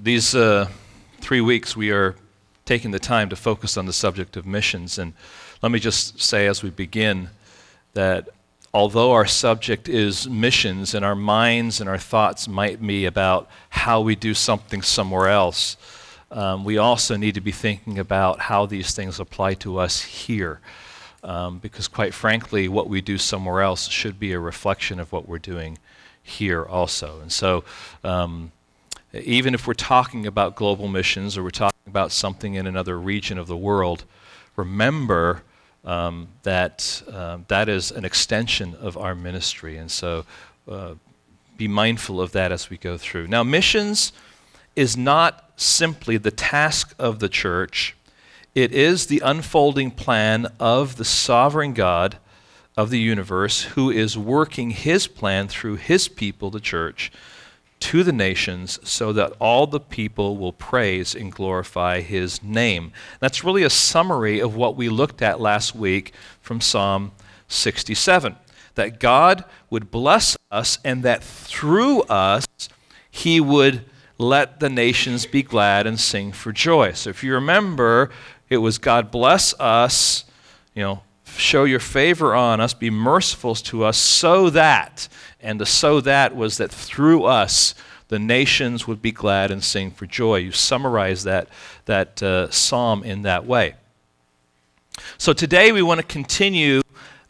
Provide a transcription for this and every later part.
These uh, three weeks, we are taking the time to focus on the subject of missions. And let me just say as we begin that although our subject is missions and our minds and our thoughts might be about how we do something somewhere else, um, we also need to be thinking about how these things apply to us here. Um, because, quite frankly, what we do somewhere else should be a reflection of what we're doing here also. And so, um, even if we're talking about global missions or we're talking about something in another region of the world, remember um, that uh, that is an extension of our ministry. And so uh, be mindful of that as we go through. Now, missions is not simply the task of the church, it is the unfolding plan of the sovereign God of the universe who is working his plan through his people, the church to the nations so that all the people will praise and glorify his name. That's really a summary of what we looked at last week from Psalm 67. That God would bless us and that through us he would let the nations be glad and sing for joy. So if you remember, it was God bless us, you know, show your favor on us, be merciful to us, so that, and the so that was that through us the nations would be glad and sing for joy. You summarize that, that uh, psalm in that way. So today we want to continue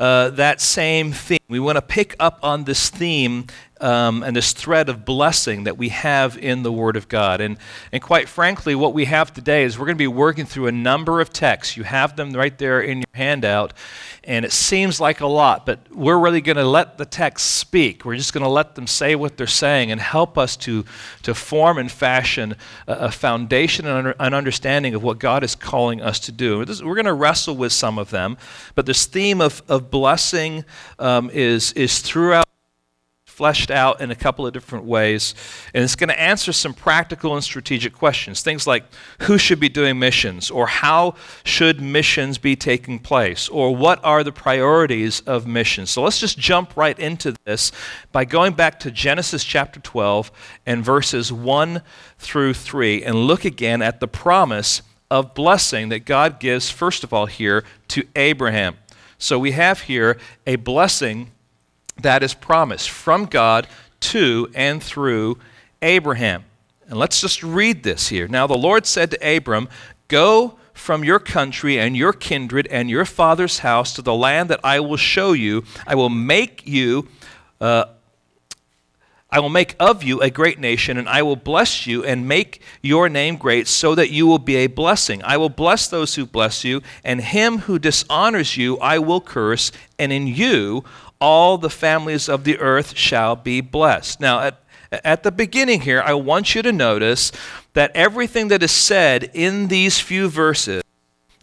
uh, that same theme. We want to pick up on this theme um, and this thread of blessing that we have in the Word of God. And, and quite frankly, what we have today is we're going to be working through a number of texts. You have them right there in your handout, and it seems like a lot, but we're really going to let the text speak. We're just going to let them say what they're saying and help us to, to form and fashion a, a foundation and an understanding of what God is calling us to do. We're going to wrestle with some of them, but this theme of, of blessing um, is, is throughout fleshed out in a couple of different ways. And it's going to answer some practical and strategic questions. Things like who should be doing missions, or how should missions be taking place, or what are the priorities of missions. So let's just jump right into this by going back to Genesis chapter 12 and verses 1 through 3 and look again at the promise of blessing that God gives, first of all, here to Abraham. So we have here a blessing that is promised from God to and through Abraham. And let's just read this here. Now, the Lord said to Abram, Go from your country and your kindred and your father's house to the land that I will show you. I will make you. Uh, I will make of you a great nation, and I will bless you and make your name great, so that you will be a blessing. I will bless those who bless you, and him who dishonors you I will curse, and in you all the families of the earth shall be blessed. Now, at, at the beginning here, I want you to notice that everything that is said in these few verses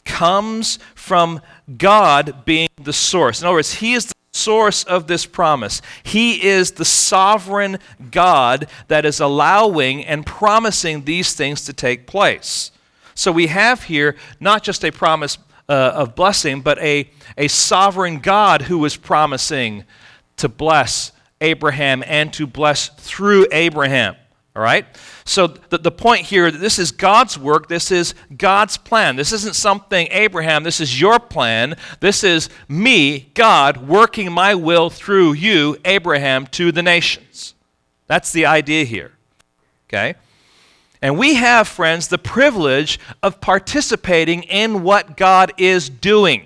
comes from God being the source. In other words, He is the source of this promise. He is the sovereign God that is allowing and promising these things to take place. So we have here not just a promise uh, of blessing, but a, a sovereign God who is promising to bless Abraham and to bless through Abraham. All right? So the, the point here, this is God's work. This is God's plan. This isn't something, Abraham, this is your plan. This is me, God, working my will through you, Abraham, to the nations. That's the idea here. Okay? And we have, friends, the privilege of participating in what God is doing.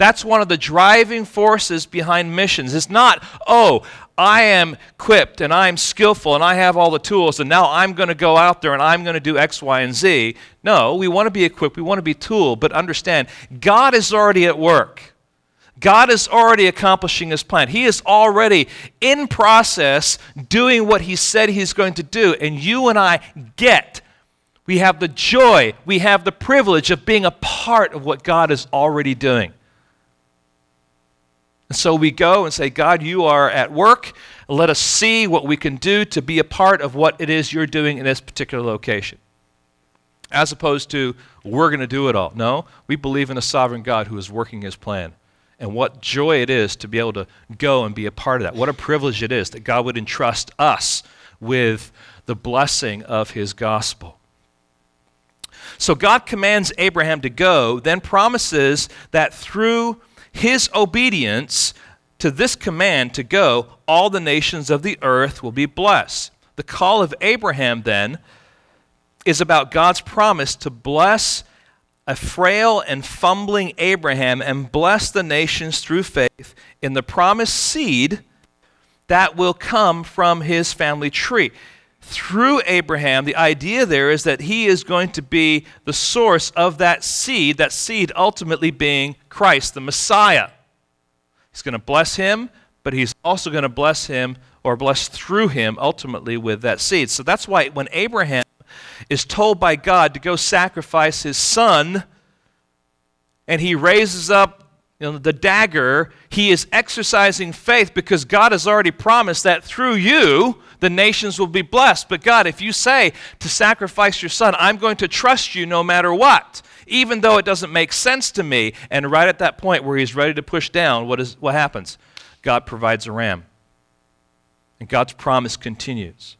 That's one of the driving forces behind missions. It's not, oh, I am equipped and I'm skillful and I have all the tools and now I'm going to go out there and I'm going to do X, Y, and Z. No, we want to be equipped, we want to be tooled, but understand, God is already at work. God is already accomplishing his plan. He is already in process doing what he said he's going to do. And you and I get, we have the joy, we have the privilege of being a part of what God is already doing. And so we go and say, God, you are at work. Let us see what we can do to be a part of what it is you're doing in this particular location. As opposed to, we're going to do it all. No, we believe in a sovereign God who is working his plan. And what joy it is to be able to go and be a part of that. What a privilege it is that God would entrust us with the blessing of his gospel. So God commands Abraham to go, then promises that through his obedience to this command to go, all the nations of the earth will be blessed. The call of Abraham, then, is about God's promise to bless a frail and fumbling Abraham and bless the nations through faith in the promised seed that will come from his family tree. Through Abraham, the idea there is that he is going to be the source of that seed, that seed ultimately being Christ, the Messiah. He's going to bless him, but he's also going to bless him or bless through him ultimately with that seed. So that's why when Abraham is told by God to go sacrifice his son, and he raises up you know, the dagger, he is exercising faith because God has already promised that through you, the nations will be blessed. But God, if you say to sacrifice your son, I'm going to trust you no matter what, even though it doesn't make sense to me. And right at that point where he's ready to push down, what, is, what happens? God provides a ram. And God's promise continues.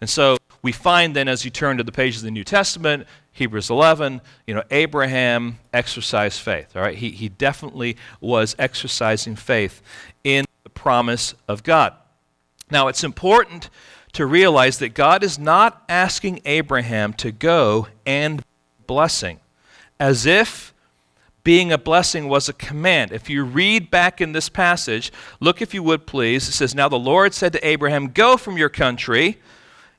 And so we find then as you turn to the pages of the New Testament, Hebrews 11, you know, Abraham exercised faith, all right? He, he definitely was exercising faith in the promise of God. Now, it's important to realize that God is not asking Abraham to go and blessing as if being a blessing was a command. If you read back in this passage, look if you would please. It says, Now the Lord said to Abraham, Go from your country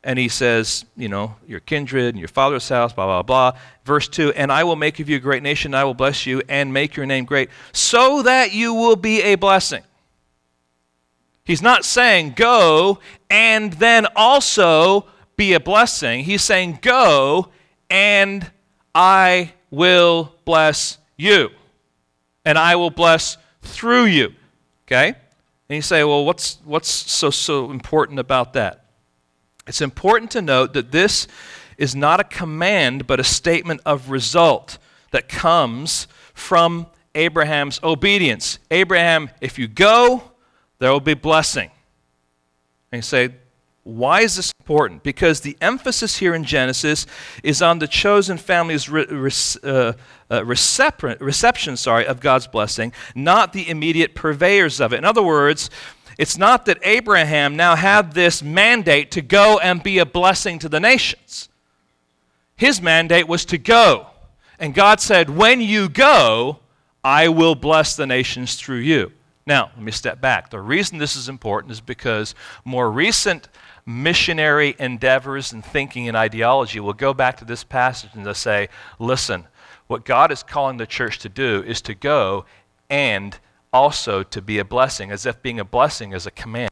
and he says, you know, your kindred and your father's house, blah, blah, blah. Verse 2 And I will make of you a great nation, and I will bless you and make your name great, so that you will be a blessing. He's not saying go and then also be a blessing. He's saying go and I will bless you. And I will bless through you. Okay? And you say, well, what's, what's so, so important about that? It's important to note that this is not a command, but a statement of result that comes from Abraham's obedience. Abraham, if you go, there will be blessing. And you say, why is this important? Because the emphasis here in Genesis is on the chosen family's re- re- uh, uh, reception sorry, of God's blessing, not the immediate purveyors of it. In other words, it's not that Abraham now had this mandate to go and be a blessing to the nations. His mandate was to go. And God said, When you go, I will bless the nations through you. Now, let me step back. The reason this is important is because more recent missionary endeavors and thinking and ideology We'll go back to this passage and they'll say, listen, what God is calling the church to do is to go and also to be a blessing, as if being a blessing is a command.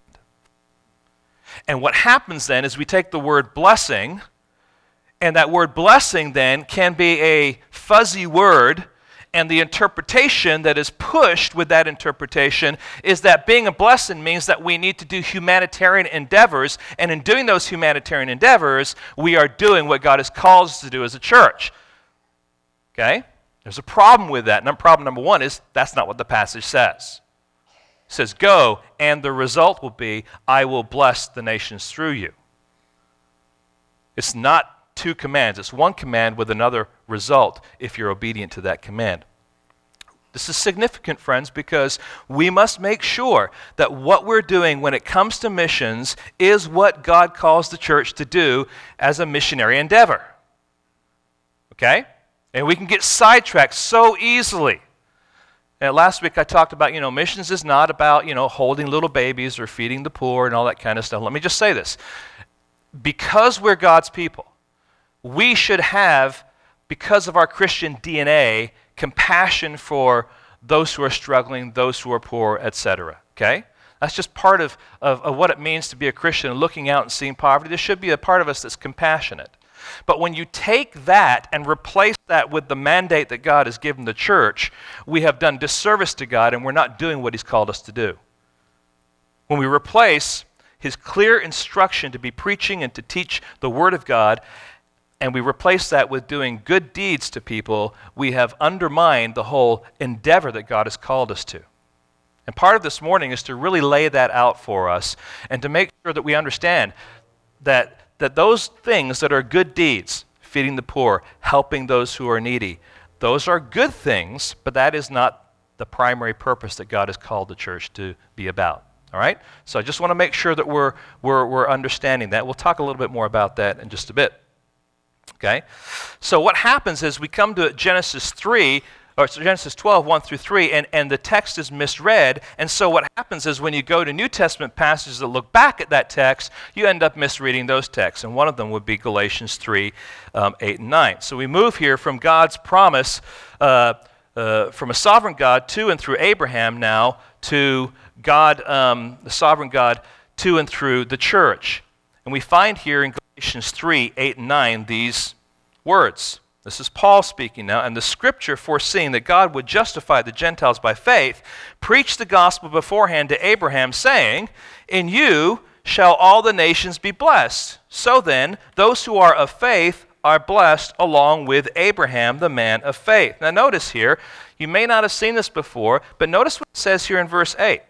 And what happens then is we take the word blessing, and that word blessing then can be a fuzzy word, and the interpretation that is pushed with that interpretation is that being a blessing means that we need to do humanitarian endeavors, and in doing those humanitarian endeavors, we are doing what God has called us to do as a church. Okay? There's a problem with that. And problem number one is that's not what the passage says. It says, Go, and the result will be, I will bless the nations through you. It's not two commands, it's one command with another result if you're obedient to that command. This is significant, friends, because we must make sure that what we're doing when it comes to missions is what God calls the church to do as a missionary endeavor. Okay? And we can get sidetracked so easily. And last week I talked about, you know, missions is not about, you know, holding little babies or feeding the poor and all that kind of stuff. Let me just say this. Because we're God's people, we should have, because of our Christian DNA, compassion for those who are struggling, those who are poor, etc. Okay? That's just part of, of, of, what it means to be a Christian, looking out and seeing poverty. There should be a part of us that's compassionate. But when you take that and replace that with the mandate that God has given the church, we have done disservice to God and we're not doing what He's called us to do. When we replace His clear instruction to be preaching and to teach the Word of God, and we replace that with doing good deeds to people, we have undermined the whole endeavor that God has called us to. And part of this morning is to really lay that out for us and to make sure that we understand that that those things that are good deeds, feeding the poor, helping those who are needy, those are good things, but that is not the primary purpose that God has called the church to be about. All right? So I just want to make sure that we're, we're, we're understanding that. We'll talk a little bit more about that in just a bit. Okay? So what happens is we come to Genesis 3, or Genesis 12, 1 through 3, and, and the text is misread. And so what happens is when you go to New Testament passages that look back at that text, you end up misreading those texts. And one of them would be Galatians 3, um, 8, and 9. So we move here from God's promise, uh, uh, from a sovereign God to and through Abraham now to God, um, the sovereign God, to and through the church. And we find here in Galatians 3, 8, and 9 these words. This is Paul speaking now, and the scripture foreseeing that God would justify the Gentiles by faith, preached the gospel beforehand to Abraham, saying, In you shall all the nations be blessed. So then, those who are of faith are blessed along with Abraham, the man of faith. Now, notice here, you may not have seen this before, but notice what it says here in verse 8.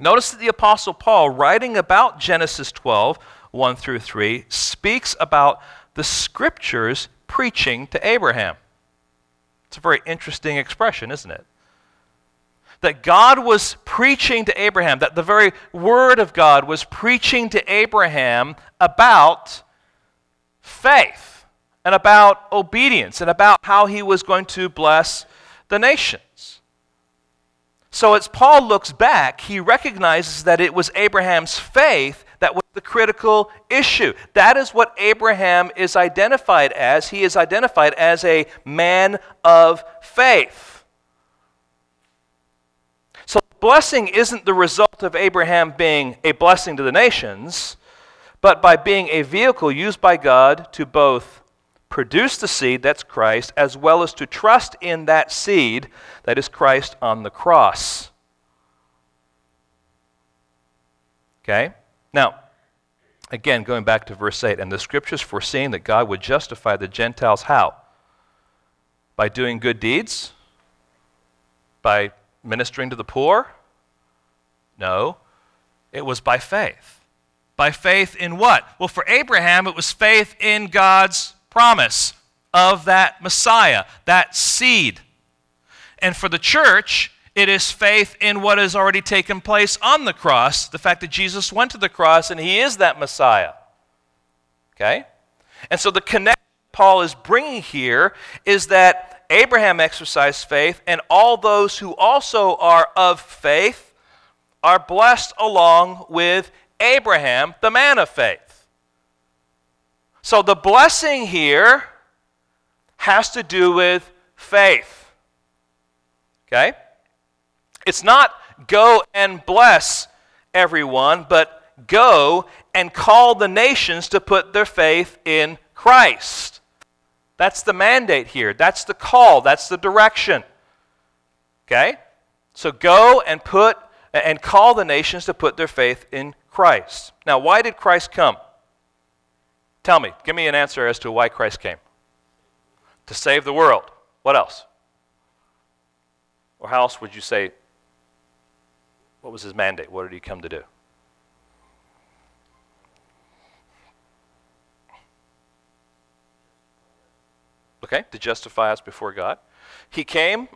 Notice that the Apostle Paul, writing about Genesis 12, 1 through 3, speaks about the scriptures preaching to Abraham. It's a very interesting expression, isn't it? That God was preaching to Abraham, that the very word of God was preaching to Abraham about faith and about obedience and about how he was going to bless the nations. So, as Paul looks back, he recognizes that it was Abraham's faith that was the critical issue. That is what Abraham is identified as. He is identified as a man of faith. So, blessing isn't the result of Abraham being a blessing to the nations, but by being a vehicle used by God to both produce the seed, that's Christ, as well as to trust in that seed, that is Christ on the cross. Okay? Now, again, going back to verse 8, and the scriptures foreseeing that God would justify the Gentiles how? By doing good deeds? By ministering to the poor? No. It was by faith. By faith in what? Well, for Abraham, it was faith in God's promise of that Messiah, that seed. And for the church, it is faith in what has already taken place on the cross, the fact that Jesus went to the cross and he is that Messiah. Okay? And so the connection Paul is bringing here is that Abraham exercised faith, and all those who also are of faith are blessed along with Abraham, the man of faith. So the blessing here has to do with faith. Okay? It's not go and bless everyone, but go and call the nations to put their faith in Christ. That's the mandate here. That's the call. That's the direction. Okay? So go and put and call the nations to put their faith in Christ. Now, why did Christ come? Tell me. Give me an answer as to why Christ came. To save the world. What else? Or how else would you say what was his mandate? What did he come to do? Okay, to justify us before God. He came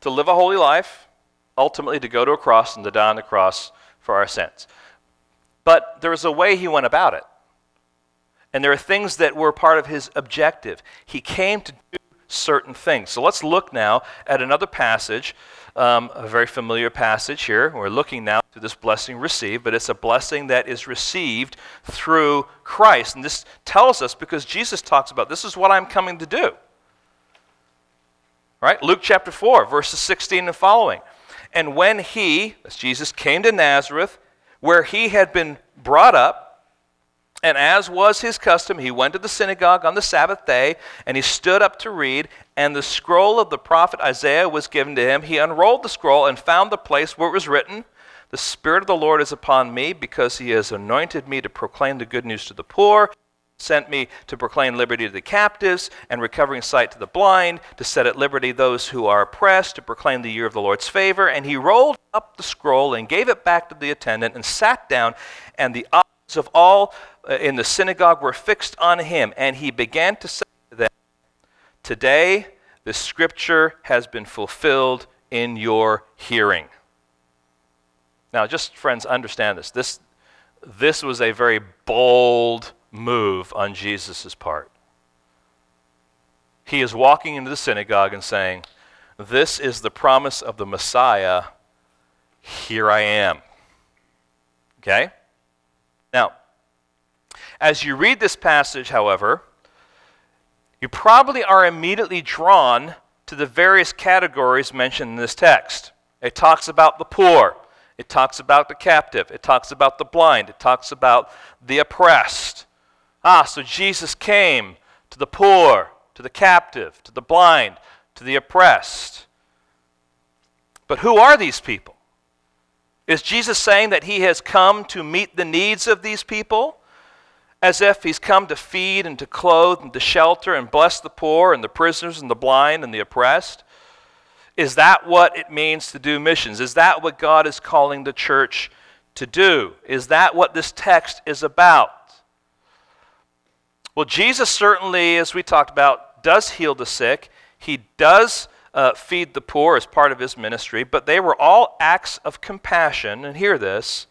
to live a holy life, ultimately to go to a cross and to die on the cross for our sins. But there was a way he went about it. And there are things that were part of his objective. He came to do certain things. So let's look now at another passage um, a very familiar passage here. We're looking now to this blessing received, but it's a blessing that is received through Christ. And this tells us because Jesus talks about this is what I'm coming to do. Right? Luke chapter 4, verses 16 and following. And when he, as Jesus, came to Nazareth, where he had been brought up, and as was his custom, he went to the synagogue on the Sabbath day, and he stood up to read, and the scroll of the prophet Isaiah was given to him. He unrolled the scroll and found the place where it was written, The Spirit of the Lord is upon me, because he has anointed me to proclaim the good news to the poor, sent me to proclaim liberty to the captives, and recovering sight to the blind, to set at liberty those who are oppressed, to proclaim the year of the Lord's favor. And he rolled up the scroll and gave it back to the attendant, and sat down, and the of all uh, in the synagogue were fixed on him, and he began to say to them, Today the scripture has been fulfilled in your hearing. Now, just friends, understand this. This, this was a very bold move on Jesus' part. He is walking into the synagogue and saying, This is the promise of the Messiah. Here I am. Okay? Now, as you read this passage, however, you probably are immediately drawn to the various categories mentioned in this text. It talks about the poor, it talks about the captive, it talks about the blind, it talks about the oppressed. Ah, so Jesus came to the poor, to the captive, to the blind, to the oppressed. But who are these people? Is Jesus saying that he has come to meet the needs of these people? As if he's come to feed and to clothe and to shelter and bless the poor and the prisoners and the blind and the oppressed? Is that what it means to do missions? Is that what God is calling the church to do? Is that what this text is about? Well, Jesus certainly, as we talked about, does heal the sick. He does uh, feed the poor as part of his ministry, but they were all acts of compassion, and hear this,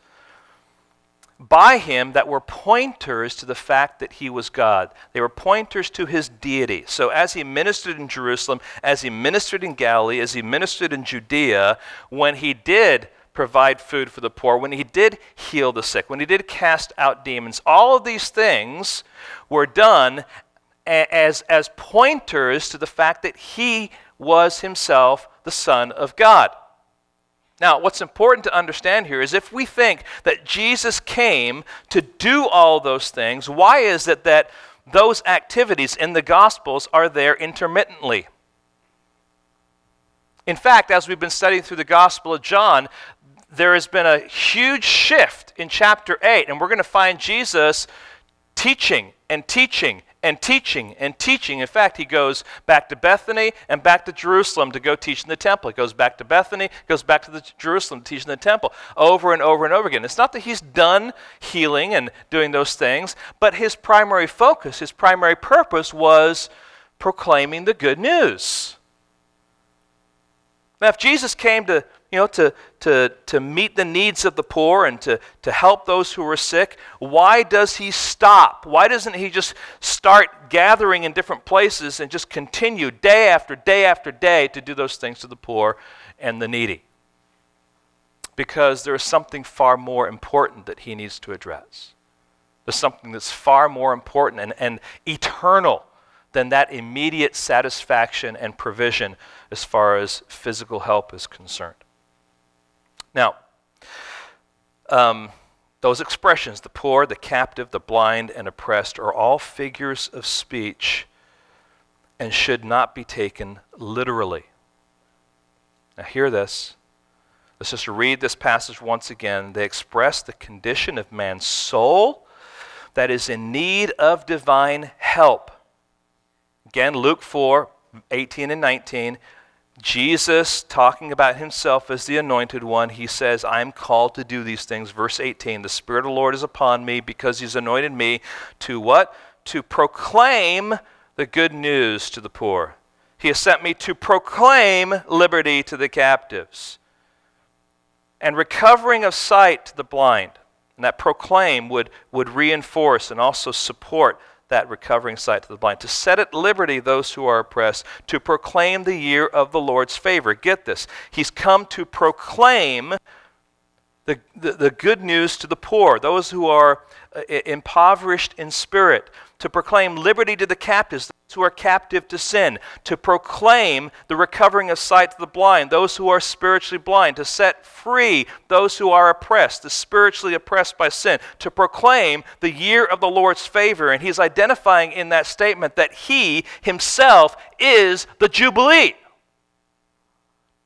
by him that were pointers to the fact that he was God. They were pointers to his deity. So as he ministered in Jerusalem, as he ministered in Galilee, as he ministered in Judea, when he did provide food for the poor, when he did heal the sick, when he did cast out demons, all of these things were done as, as pointers to the fact that he was himself the Son of God. Now, what's important to understand here is if we think that Jesus came to do all those things, why is it that those activities in the Gospels are there intermittently? In fact, as we've been studying through the Gospel of John, there has been a huge shift in chapter 8, and we're going to find Jesus teaching and teaching and teaching and teaching. In fact, he goes back to Bethany and back to Jerusalem to go teach in the temple. He goes back to Bethany, goes back to Jerusalem to teach in the temple over and over and over again. It's not that he's done healing and doing those things, but his primary focus, his primary purpose was proclaiming the good news. Now, if Jesus came to you know, to, to, to meet the needs of the poor and to, to help those who are sick, why does he stop? Why doesn't he just start gathering in different places and just continue day after day after day to do those things to the poor and the needy? Because there is something far more important that he needs to address. There's something that's far more important and, and eternal than that immediate satisfaction and provision as far as physical help is concerned. Now, um, those expressions, the poor, the captive, the blind, and oppressed, are all figures of speech and should not be taken literally. Now, hear this. Let's just read this passage once again. They express the condition of man's soul that is in need of divine help. Again, Luke 4 18 and 19. Jesus, talking about himself as the anointed one, he says, I'm called to do these things. Verse 18 The Spirit of the Lord is upon me because he's anointed me to what? To proclaim the good news to the poor. He has sent me to proclaim liberty to the captives and recovering of sight to the blind. And that proclaim would, would reinforce and also support that recovering sight to the blind, to set at liberty those who are oppressed, to proclaim the year of the Lord's favor. Get this. He's come to proclaim the, the, the good news to the poor, those who are uh, impoverished in spirit, to proclaim liberty to the captives, those who are captive to sin, to proclaim the recovering of sight to the blind, those who are spiritually blind, to set free those who are oppressed, the spiritually oppressed by sin, to proclaim the year of the Lord's favor. And he's identifying in that statement that he himself is the Jubilee.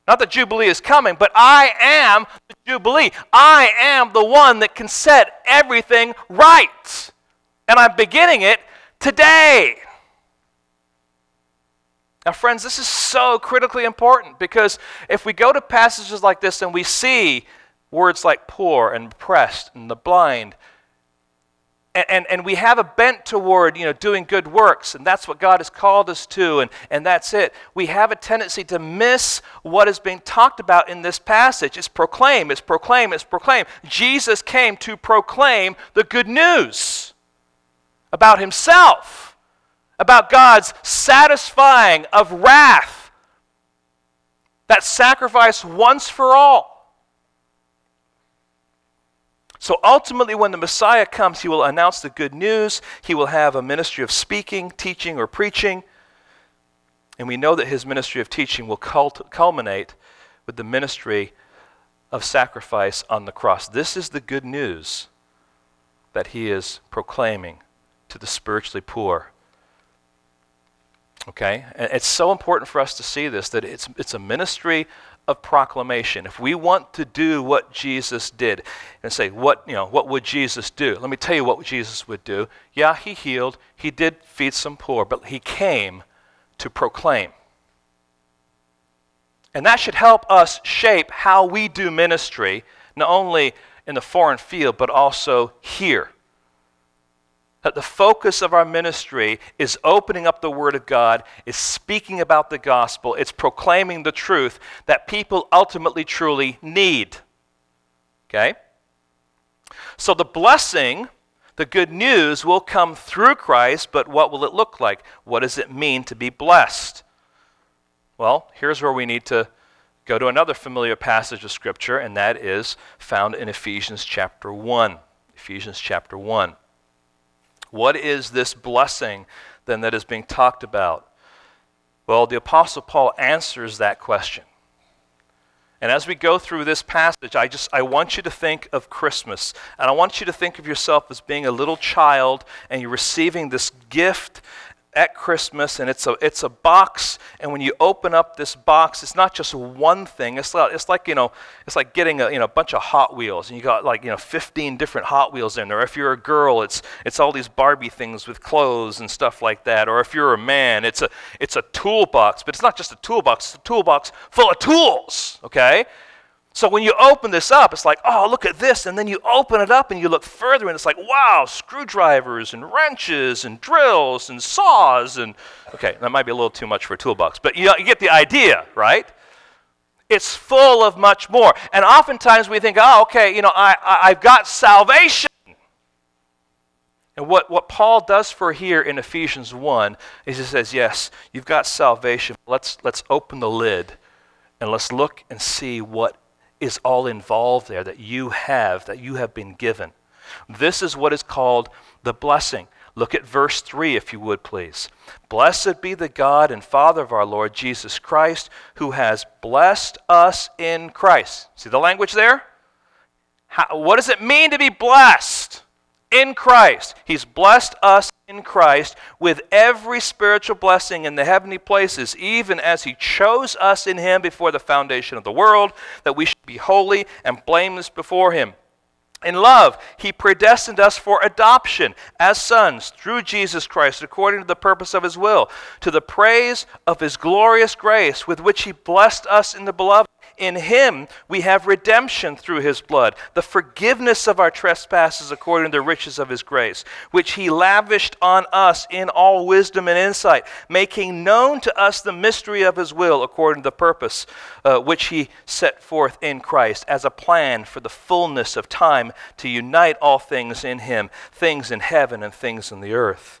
Not that Jubilee is coming, but I am the Jubilee. I am the one that can set everything right. And I'm beginning it today. Now, friends, this is so critically important because if we go to passages like this and we see words like poor and oppressed and the blind, and, and, and, we have a bent toward you know, doing good works, and that's what God has called us to, and, and that's it. We have a tendency to miss what is being talked about in this passage. It's proclaim, it's proclaim, it's proclaim. Jesus came to proclaim the good news about himself, about God's satisfying of wrath, that sacrifice once for all. So ultimately, when the Messiah comes, he will announce the good news. He will have a ministry of speaking, teaching, or preaching. And we know that his ministry of teaching will culminate with the ministry of sacrifice on the cross. This is the good news that he is proclaiming to the spiritually poor. Okay? And it's so important for us to see this that it's, it's a ministry of proclamation. If we want to do what Jesus did and say, what, you know, what would Jesus do? Let me tell you what Jesus would do. Yeah, he healed, he did feed some poor, but he came to proclaim. And that should help us shape how we do ministry, not only in the foreign field, but also here that the focus of our ministry is opening up the Word of God, is speaking about the gospel, it's proclaiming the truth that people ultimately truly need. Okay? So the blessing, the good news, will come through Christ, but what will it look like? What does it mean to be blessed? Well, here's where we need to go to another familiar passage of Scripture, and that is found in Ephesians chapter 1. Ephesians chapter 1. What is this blessing then that is being talked about? Well, the Apostle Paul answers that question. And as we go through this passage, I just I want you to think of Christmas. And I want you to think of yourself as being a little child and you're receiving this gift at Christmas, and it's a, it's a box. And when you open up this box, it's not just one thing. It's like, it's like you know, it's like getting a you know, bunch of Hot Wheels, and you got like you know, 15 different Hot Wheels in there. If you're a girl, it's it's all these Barbie things with clothes and stuff like that. Or if you're a man, it's a it's a toolbox, but it's not just a toolbox. It's a toolbox full of tools. Okay. So when you open this up, it's like, oh, look at this. And then you open it up and you look further, and it's like, wow, screwdrivers and wrenches and drills and saws. And okay, that might be a little too much for a toolbox, but you, you get the idea, right? It's full of much more. And oftentimes we think, oh, okay, you know, I, I, I've got salvation. And what, what Paul does for here in Ephesians 1 is he says, yes, you've got salvation. Let's, let's open the lid and let's look and see what is all involved there that you have, that you have been given. This is what is called the blessing. Look at verse 3, if you would, please. Blessed be the God and Father of our Lord Jesus Christ, who has blessed us in Christ. See the language there? How, what does it mean to be blessed? In Christ. He's blessed us in Christ with every spiritual blessing in the heavenly places, even as He chose us in Him before the foundation of the world, that we should be holy and blameless before Him. In love, He predestined us for adoption as sons through Jesus Christ, according to the purpose of His will, to the praise of His glorious grace, with which He blessed us in the Beloved. In him we have redemption through his blood, the forgiveness of our trespasses according to the riches of his grace, which he lavished on us in all wisdom and insight, making known to us the mystery of his will according to the purpose uh, which he set forth in Christ as a plan for the fullness of time to unite all things in him, things in heaven and things in the earth.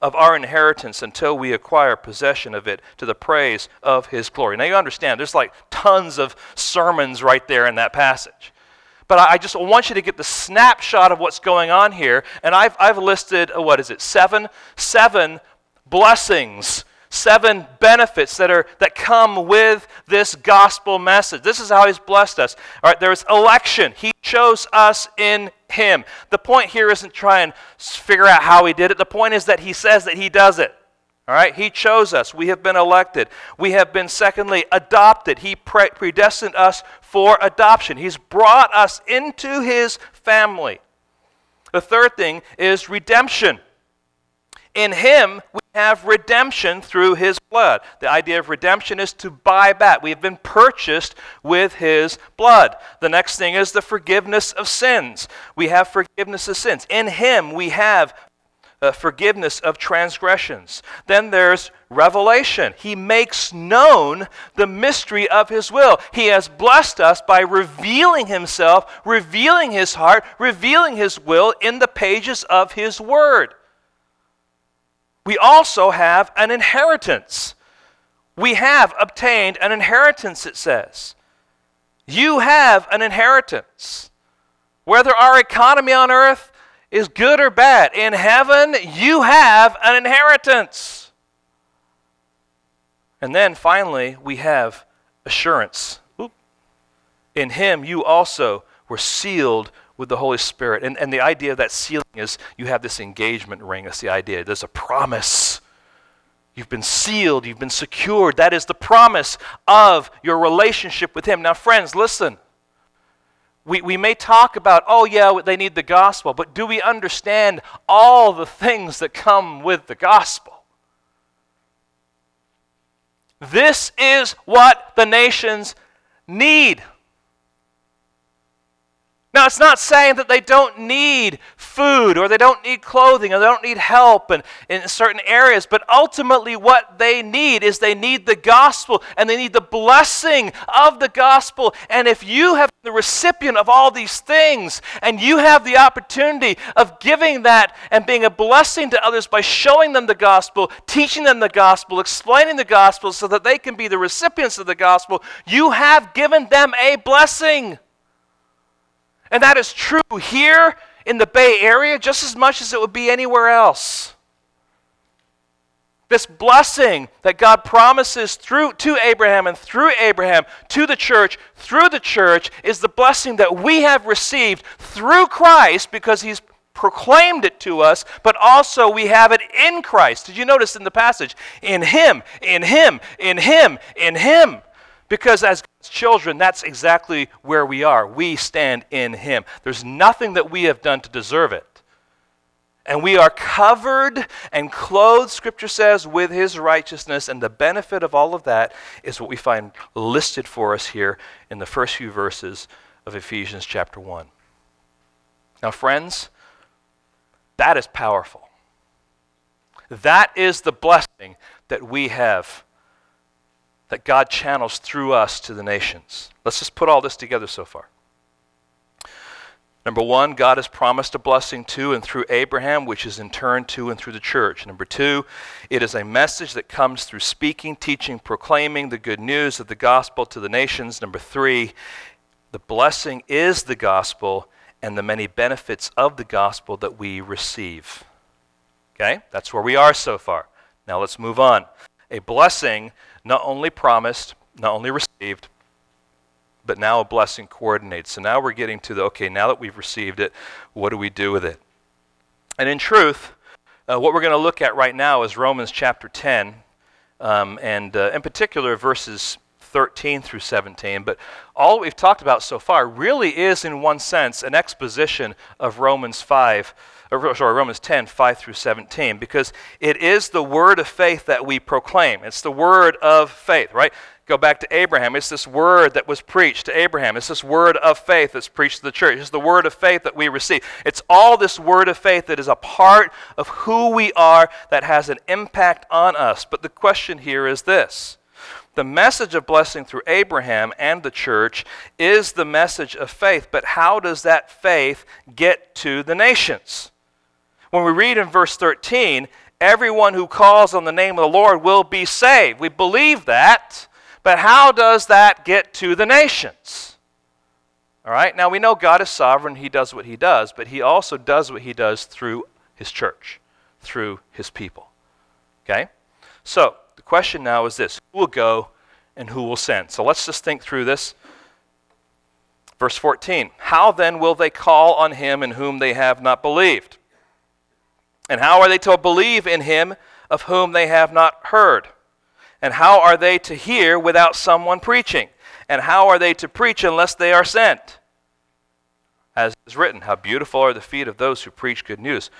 of our inheritance until we acquire possession of it to the praise of his glory. Now you understand, there's like tons of sermons right there in that passage. But I just want you to get the snapshot of what's going on here. And I've, I've listed, uh, what is it, seven, seven blessings seven benefits that are that come with this gospel message. This is how he's blessed us. All right, there's election. He chose us in him. The point here isn't trying to figure out how he did it. The point is that he says that he does it. All right? He chose us. We have been elected. We have been, secondly, adopted. He pre- predestined us for adoption. He's brought us into His family. The third thing is redemption. In Him, we have redemption through His blood. The idea of redemption is to buy back. We have been purchased with His blood. The next thing is the forgiveness of sins. We have forgiveness of sins. In Him, we have uh, forgiveness of transgressions. Then there's revelation. He makes known the mystery of His will. He has blessed us by revealing Himself, revealing His heart, revealing His will in the pages of His Word. We also have an inheritance. We have obtained an inheritance, it says. You have an inheritance. Whether our economy on earth is good or bad. In heaven, you have an inheritance. And then finally, we have assurance. Oop. In Him, you also were sealed with the Holy Spirit. And, and the idea of that sealing is you have this engagement ring. That's the idea. There's a promise. You've been sealed, you've been secured. That is the promise of your relationship with Him. Now, friends, listen we, we may talk about, oh, yeah, they need the gospel, but do we understand all the things that come with the gospel? This is what the nations need. Now, it's not saying that they don't need food or they don't need clothing or they don't need help in, in certain areas, but ultimately, what they need is they need the gospel and they need the blessing of the gospel. And if you have the recipient of all these things and you have the opportunity of giving that and being a blessing to others by showing them the gospel, teaching them the gospel, explaining the gospel so that they can be the recipients of the gospel, you have given them a blessing. And that is true here in the Bay Area just as much as it would be anywhere else. This blessing that God promises through to Abraham and through Abraham to the church, through the church, is the blessing that we have received through Christ because he's proclaimed it to us, but also we have it in Christ. Did you notice in the passage? In him, in him, in him, in him. Because as children, that's exactly where we are. We stand in Him. There's nothing that we have done to deserve it. And we are covered and clothed, Scripture says, with His righteousness. And the benefit of all of that is what we find listed for us here in the first few verses of Ephesians chapter 1. Now, friends, that is powerful. That is the blessing that we have that God channels through us to the nations. Let's just put all this together so far. Number one, God has promised a blessing to and through Abraham, which is in turn to and through the church. Number two, it is a message that comes through speaking, teaching, proclaiming the good news of the gospel to the nations. Number three, the blessing is the gospel and the many benefits of the gospel that we receive. Okay? That's where we are so far. Now let's move on. A blessing not only promised, not only received, but now a blessing coordinates. So now we're getting to the okay, now that we've received it, what do we do with it? And in truth, uh, what we're going to look at right now is Romans chapter 10, um, and uh, in particular verses 13 through 17. But all we've talked about so far really is, in one sense, an exposition of Romans 5 Uh, or sorry, Romans 10, 5 through 17, because it is the word of faith that we proclaim. It's the word of faith, right? Go back to Abraham. It's this word that was preached to Abraham. It's this word of faith that's preached to the church. It's the word of faith that we receive. It's all this word of faith that is a part of who we are that has an impact on us. But the question here is this the message of blessing through Abraham and the church is the message of faith, but how does that faith get to the nations? When we read in verse 13, everyone who calls on the name of the Lord will be saved. We believe that, but how does that get to the nations? All right, now we know God is sovereign, He does what He does, but He also does what He does through His church, through His people. Okay? So, the question now is this who will go and who will send? So let's just think through this. Verse 14 How then will they call on him in whom they have not believed? And how are they to believe in him of whom they have not heard? And how are they to hear without someone preaching? And how are they to preach unless they are sent? As is written, How beautiful are the feet of those who preach good news.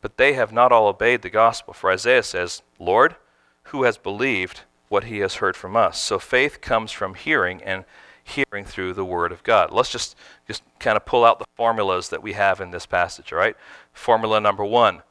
But they have not all obeyed the gospel. For Isaiah says, Lord, who has believed what he has heard from us? So faith comes from hearing, and hearing through the word of God. Let's just, just kind of pull out the formulas that we have in this passage, all right? Formula number one.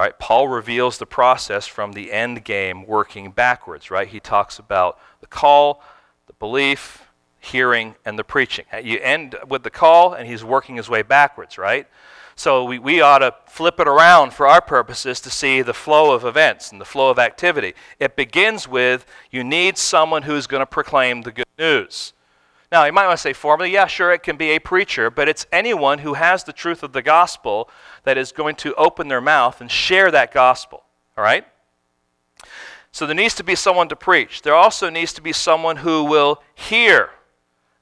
All right, Paul reveals the process from the end game working backwards, right? He talks about the call, the belief, hearing, and the preaching. Uh, you end with the call, and he's working his way backwards, right? So we, we ought to flip it around for our purposes to see the flow of events and the flow of activity. It begins with you need someone who's going to proclaim the good news. Now, you might want to say formally, yeah, sure, it can be a preacher, but it's anyone who has the truth of the gospel that is going to open their mouth and share that gospel. All right? So there needs to be someone to preach. There also needs to be someone who will hear.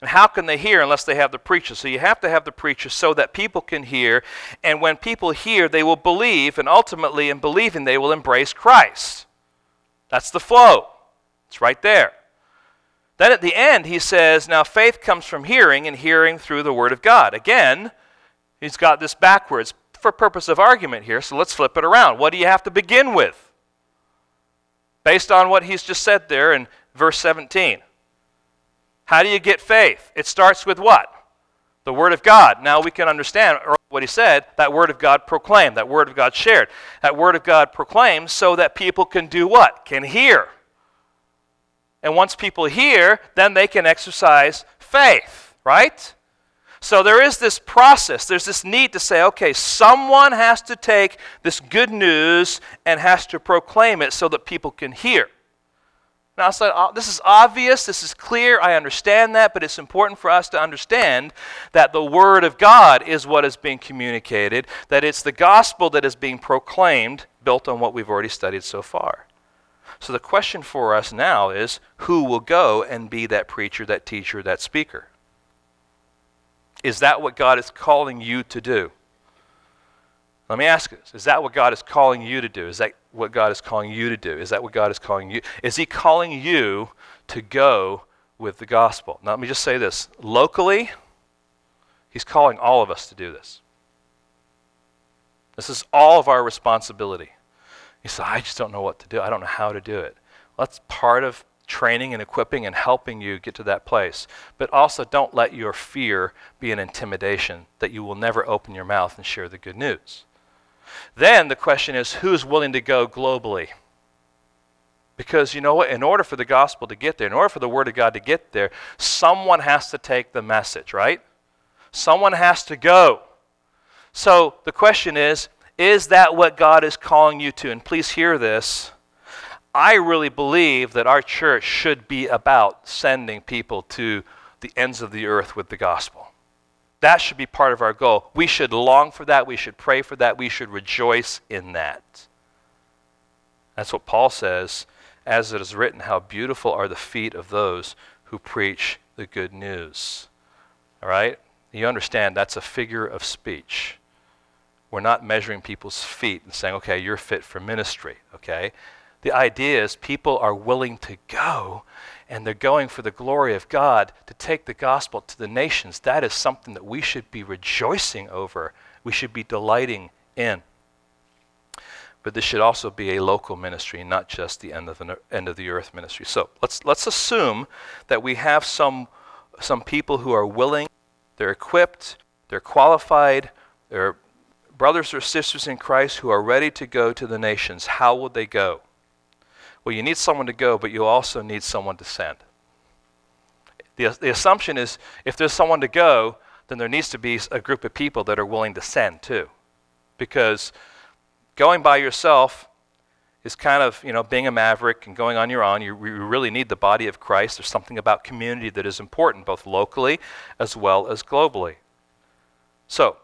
And how can they hear unless they have the preacher? So you have to have the preacher so that people can hear. And when people hear, they will believe, and ultimately, in believing, they will embrace Christ. That's the flow. It's right there. Then at the end, he says, Now faith comes from hearing, and hearing through the Word of God. Again, he's got this backwards for purpose of argument here, so let's flip it around. What do you have to begin with? Based on what he's just said there in verse 17. How do you get faith? It starts with what? The Word of God. Now we can understand what he said that Word of God proclaimed, that Word of God shared. That Word of God proclaimed so that people can do what? Can hear. And once people hear, then they can exercise faith, right? So there is this process, there's this need to say, okay, someone has to take this good news and has to proclaim it so that people can hear. Now, so, this is obvious, this is clear, I understand that, but it's important for us to understand that the Word of God is what is being communicated, that it's the gospel that is being proclaimed, built on what we've already studied so far. So the question for us now is who will go and be that preacher, that teacher, that speaker? Is that what God is calling you to do? Let me ask this. Is that what God is calling you to do? Is that what God is calling you to do? Is that what God is calling you? Is He calling you to go with the gospel? Now, let me just say this. Locally, He's calling all of us to do this. This is all of our responsibility. You say, I just don't know what to do. I don't know how to do it. Well, that's part of training and equipping and helping you get to that place. But also, don't let your fear be an intimidation that you will never open your mouth and share the good news. Then the question is who's willing to go globally? Because you know what? In order for the gospel to get there, in order for the word of God to get there, someone has to take the message, right? Someone has to go. So the question is is that what God is calling you to? And please hear this. I really believe that our church should be about sending people to the ends of the earth with the gospel. That should be part of our goal. We should long for that. We should pray for that. We should rejoice in that. That's what Paul says, as it is written, how beautiful are the feet of those who preach the good news. All right? You understand that's a figure of speech. We're not measuring people's feet and saying, okay, you're fit for ministry, okay? The idea is people are willing to go and they're going for the glory of God to take the gospel to the nations. That is something that we should be rejoicing over. We should be delighting in. But this should also be a local ministry, not just the end of the end of the earth ministry. So let's let's assume that we have some some people who are willing, they're equipped, they're qualified, they're brothers or sisters in Christ who are ready to go to the nations, how will they go? Well, you need someone to go, but you also need someone to send. The, the assumption is if there's someone to go, then there needs to be a group of people that are willing to send too. Because going by yourself is kind of, you know, being a maverick and going on your own. You, you really need the body of Christ. There's something about community that is important, both locally as well as globally. So,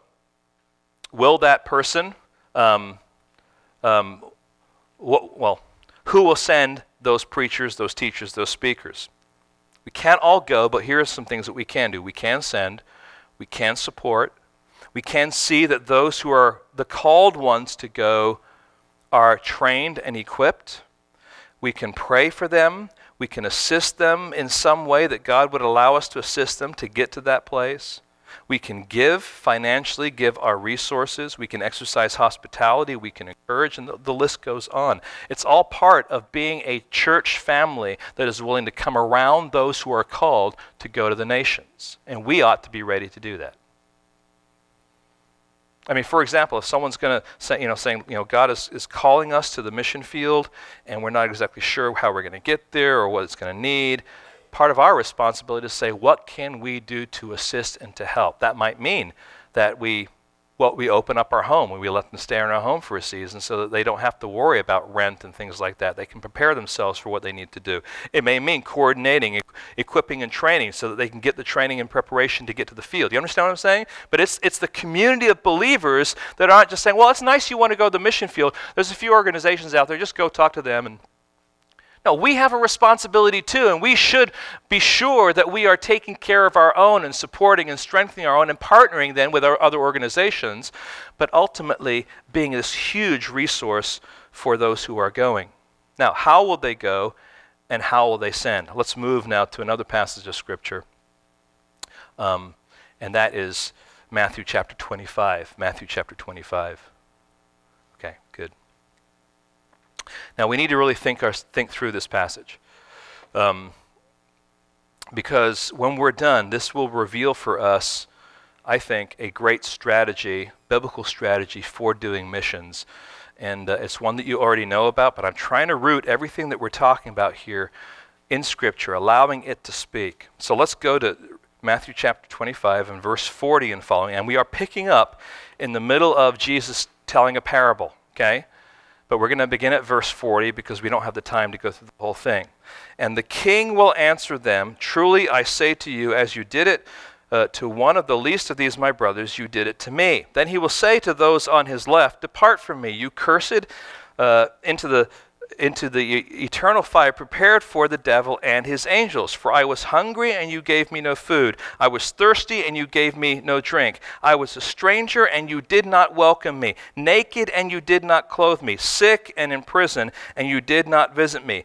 will that person, um, um, wh- well, who will send those preachers, those teachers, those speakers? We can't all go, but here are some things that we can do. We can send, we can support, we can see that those who are the called ones to go are trained and equipped. We can pray for them. We can assist them in some way that God would allow us to assist them to get to that place. We can give financially, give our resources. We can exercise hospitality. We can encourage, and the, the, list goes on. It's all part of being a church family that is willing to come around those who are called to go to the nations. And we ought to be ready to do that. I mean, for example, if someone's going to say, you know, saying, you know, God is, is calling us to the mission field and we're not exactly sure how we're going to get there or what it's going to need, part of our responsibility to say, what can we do to assist and to help? That might mean that we well, we open up our home and we let them stay in our home for a season so that they don't have to worry about rent and things like that. They can prepare themselves for what they need to do. It may mean coordinating, equipping, and training so that they can get the training and preparation to get to the field. You understand what I'm saying? But it's, it's the community of believers that aren't just saying, well, it's nice you want to go to the mission field. There's a few organizations out there, just go talk to them and no, we have a responsibility too, and we should be sure that we are taking care of our own and supporting and strengthening our own and partnering then with our other organizations, but ultimately being this huge resource for those who are going. Now, how will they go and how will they send? Let's move now to another passage of Scripture, um, and that is Matthew chapter 25. Matthew chapter 25. Okay, good. Now, we need to really think, our, think through this passage. Um, because when we're done, this will reveal for us, I think, a great strategy, biblical strategy for doing missions. And uh, it's one that you already know about, but I'm trying to root everything that we're talking about here in Scripture, allowing it to speak. So let's go to Matthew chapter 25 and verse 40 and following. And we are picking up in the middle of Jesus telling a parable, okay? But we're going to begin at verse 40 because we don't have the time to go through the whole thing. And the king will answer them Truly I say to you, as you did it uh, to one of the least of these my brothers, you did it to me. Then he will say to those on his left, Depart from me, you cursed, uh, into the into the eternal fire prepared for the devil and his angels. For I was hungry, and you gave me no food. I was thirsty, and you gave me no drink. I was a stranger, and you did not welcome me. Naked, and you did not clothe me. Sick and in prison, and you did not visit me.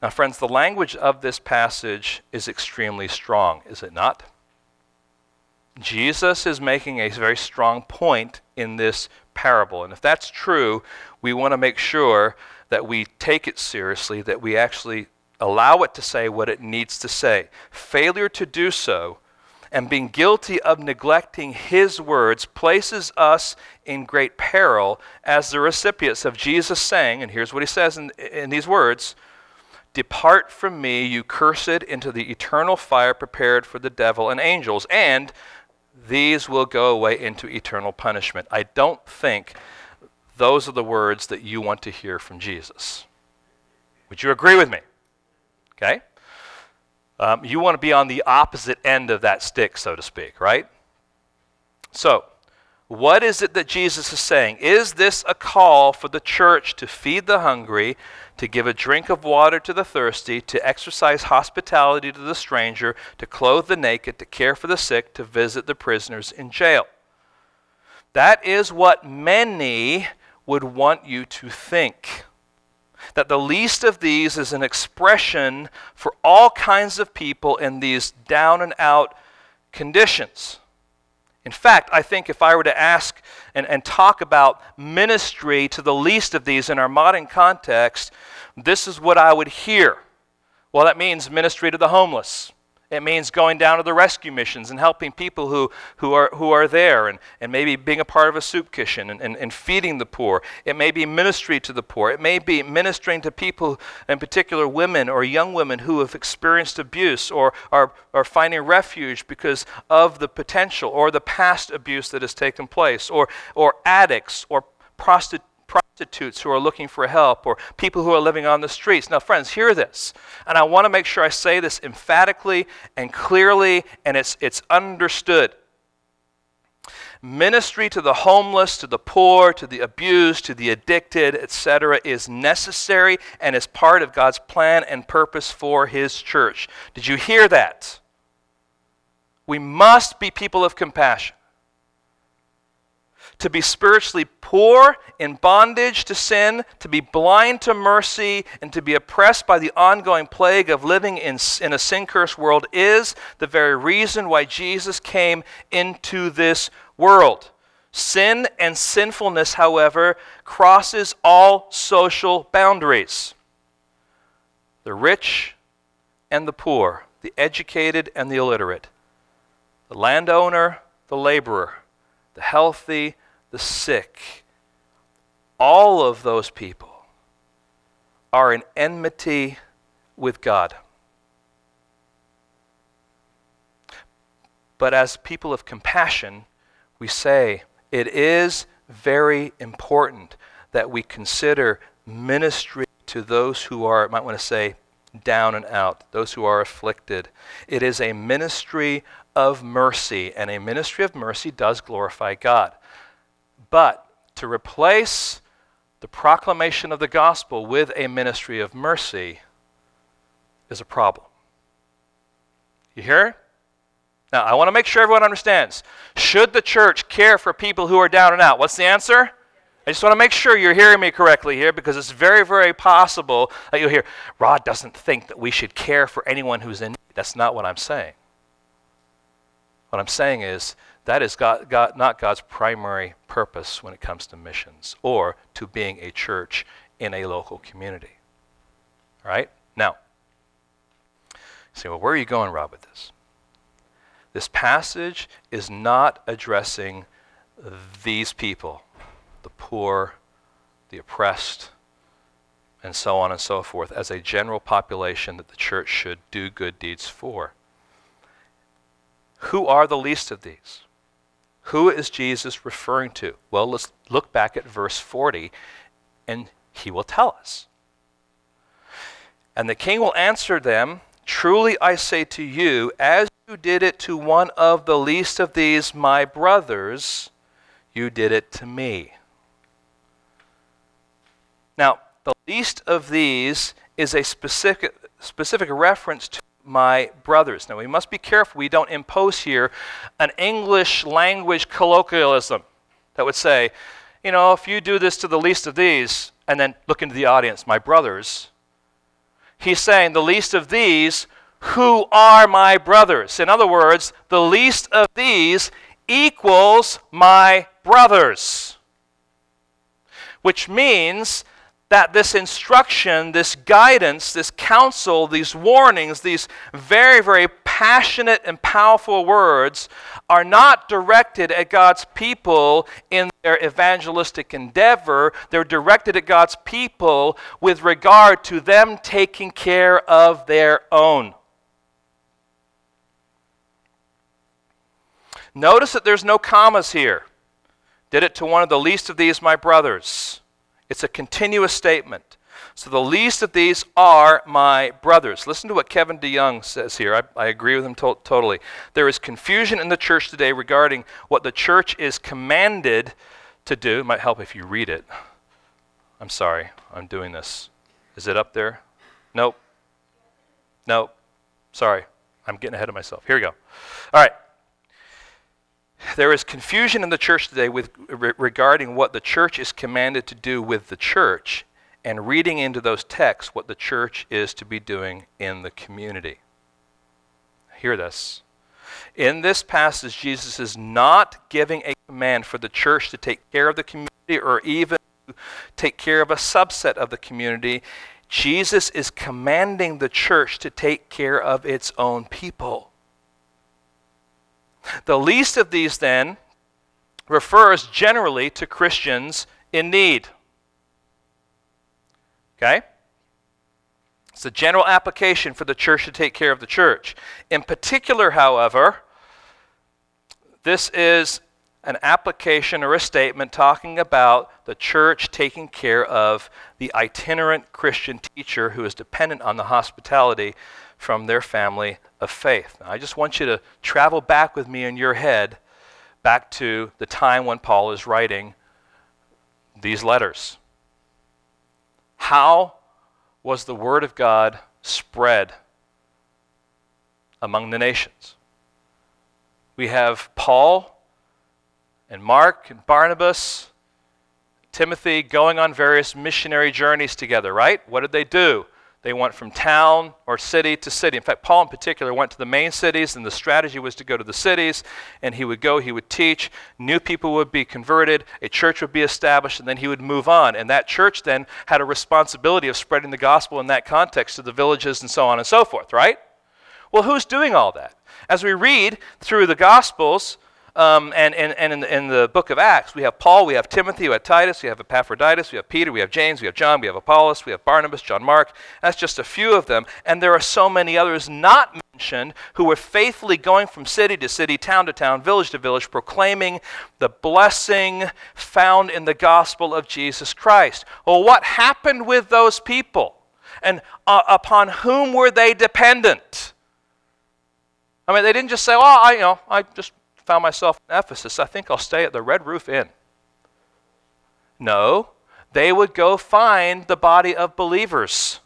Now, friends, the language of this passage is extremely strong, is it not? Jesus is making a very strong point in this parable. And if that's true, we want to make sure that we take it seriously, that we actually allow it to say what it needs to say. Failure to do so and being guilty of neglecting his words places us in great peril as the recipients of Jesus saying, and here's what he says in, in these words Depart from me, you cursed, into the eternal fire prepared for the devil and angels, and these will go away into eternal punishment. I don't think those are the words that you want to hear from Jesus. Would you agree with me? Okay? Um, you want to be on the opposite end of that stick, so to speak, right? So, what is it that Jesus is saying? Is this a call for the church to feed the hungry, to give a drink of water to the thirsty, to exercise hospitality to the stranger, to clothe the naked, to care for the sick, to visit the prisoners in jail? That is what many would want you to think. That the least of these is an expression for all kinds of people in these down and out conditions. In fact, I think if I were to ask and, and talk about ministry to the least of these in our modern context, this is what I would hear. Well, that means ministry to the homeless, it means going down to the rescue missions and helping people who, who, are, who are there and, and maybe being a part of a soup kitchen and, and, and feeding the poor. It may be ministry to the poor. It may be ministering to people, in particular women or young women who have experienced abuse or are, are finding refuge because of the potential or the past abuse that has taken place, or, or addicts or prostitutes prostitutes who are looking for help or people who are living on the streets. Now, friends, hear this. And I want to make sure I say this emphatically and clearly and it's, it's understood. Ministry to the homeless, to the poor, to the abused, to the addicted, etc., is necessary and is part of God's plan and purpose for His church. Did you hear that? We must be people of compassion to be spiritually poor, in bondage to sin, to be blind to mercy, and to be oppressed by the ongoing plague of living in, in a sin cursed world is the very reason why Jesus came into this world. Sin and sinfulness, however, crosses all social boundaries. The rich and the poor, the educated and the illiterate, the landowner, the laborer, the healthy, the sick, all of those people are in enmity with God. But as people of compassion, we say it is very important that we consider ministry to those who are, might want to say, down and out, those who are afflicted. It is a ministry of mercy, and a ministry of mercy does glorify God. But to replace the proclamation of the gospel with a ministry of mercy is a problem. You hear? Now, I want to make sure everyone understands. Should the church care for people who are down and out? What's the answer? I just want to make sure you're hearing me correctly here because it's very, very possible that you'll hear, Rod doesn't think that we should care for anyone who's in need. That's not what I'm saying. What I'm saying is that is God, God, not God's primary purpose when it comes to missions or to being a church in a local community. All right? Now, say, well, where are you going, Rob, with this? This passage is not addressing these people, the poor, the oppressed, and so on and so forth, as a general population that the church should do good deeds for. Who are the least of these? Who is Jesus referring to? Well, let's look back at verse 40 and he will tell us. And the king will answer them Truly I say to you, as you did it to one of the least of these my brothers, you did it to me. Now, the least of these is a specific, specific reference to my brothers. Now, we must be careful we don't impose here an English language colloquialism that would say, you know, if you do this to the least of these, and then look into the audience, my brothers, he's saying, the least of these, who are my brothers? In other words, the least of these equals my brothers. Which means that this instruction, this guidance, this counsel, these warnings, these very, very passionate and powerful words are not directed at God's people in their evangelistic endeavor. They're directed at God's people with regard to them taking care of their own. Notice that there's no commas here. Did it to one of the least of these, my brothers. It's a continuous statement. So the least of these are my brothers. Listen to what Kevin DeYoung says here. I, I agree with him to- totally. There is confusion in the church today regarding what the church is commanded to do. It might help if you read it. I'm sorry, I'm doing this. Is it up there? Nope. Nope. Sorry, I'm getting ahead of myself. Here we go. All right. There is confusion in the church today with, re- regarding what the church is commanded to do with the church and reading into those texts what the church is to be doing in the community. Hear this. In this passage, Jesus is not giving a command for the church to take care of the community or even take care of a subset of the community. Jesus is commanding the church to take care of its own people. The least of these, then, refers generally to Christians in need. Okay? It's a general application for the church to take care of the church. In particular, however, this is an application or a statement talking about the church taking care of the itinerant Christian teacher who is dependent on the hospitality from their family of faith. Now, I just want you to travel back with me in your head back to the time when Paul is writing these letters. How was the Word of God spread among the nations? We have Paul and Mark and Barnabas, Timothy going on various missionary journeys together, right? What did they do? They went from town or city to city. In fact, Paul in particular went to the main cities, and the strategy was to go to the cities, and he would go, he would teach, new people would be converted, a church would be established, and then he would move on. And that church then had a responsibility of spreading the gospel in that context to the villages and so on and so forth, right? Well, who's doing all that? As we read through the Gospels, um, and, and, and in, the, in the book of Acts, we have Paul, we have Timothy, we have Titus, we have Epaphroditus, we have Peter, we have James, we have John, we have Apollos, we have Barnabas, John Mark. That's just a few of them. And there are so many others not mentioned who were faithfully going from city to city, town to town, village to village, proclaiming the blessing found in the gospel of Jesus Christ. Well, what happened with those people? And uh, upon whom were they dependent? I mean, they didn't just say, "Oh, I, you know, I just found myself in Ephesus. I think I'll stay at the Red Roof Inn. No, they would go find the body of believers.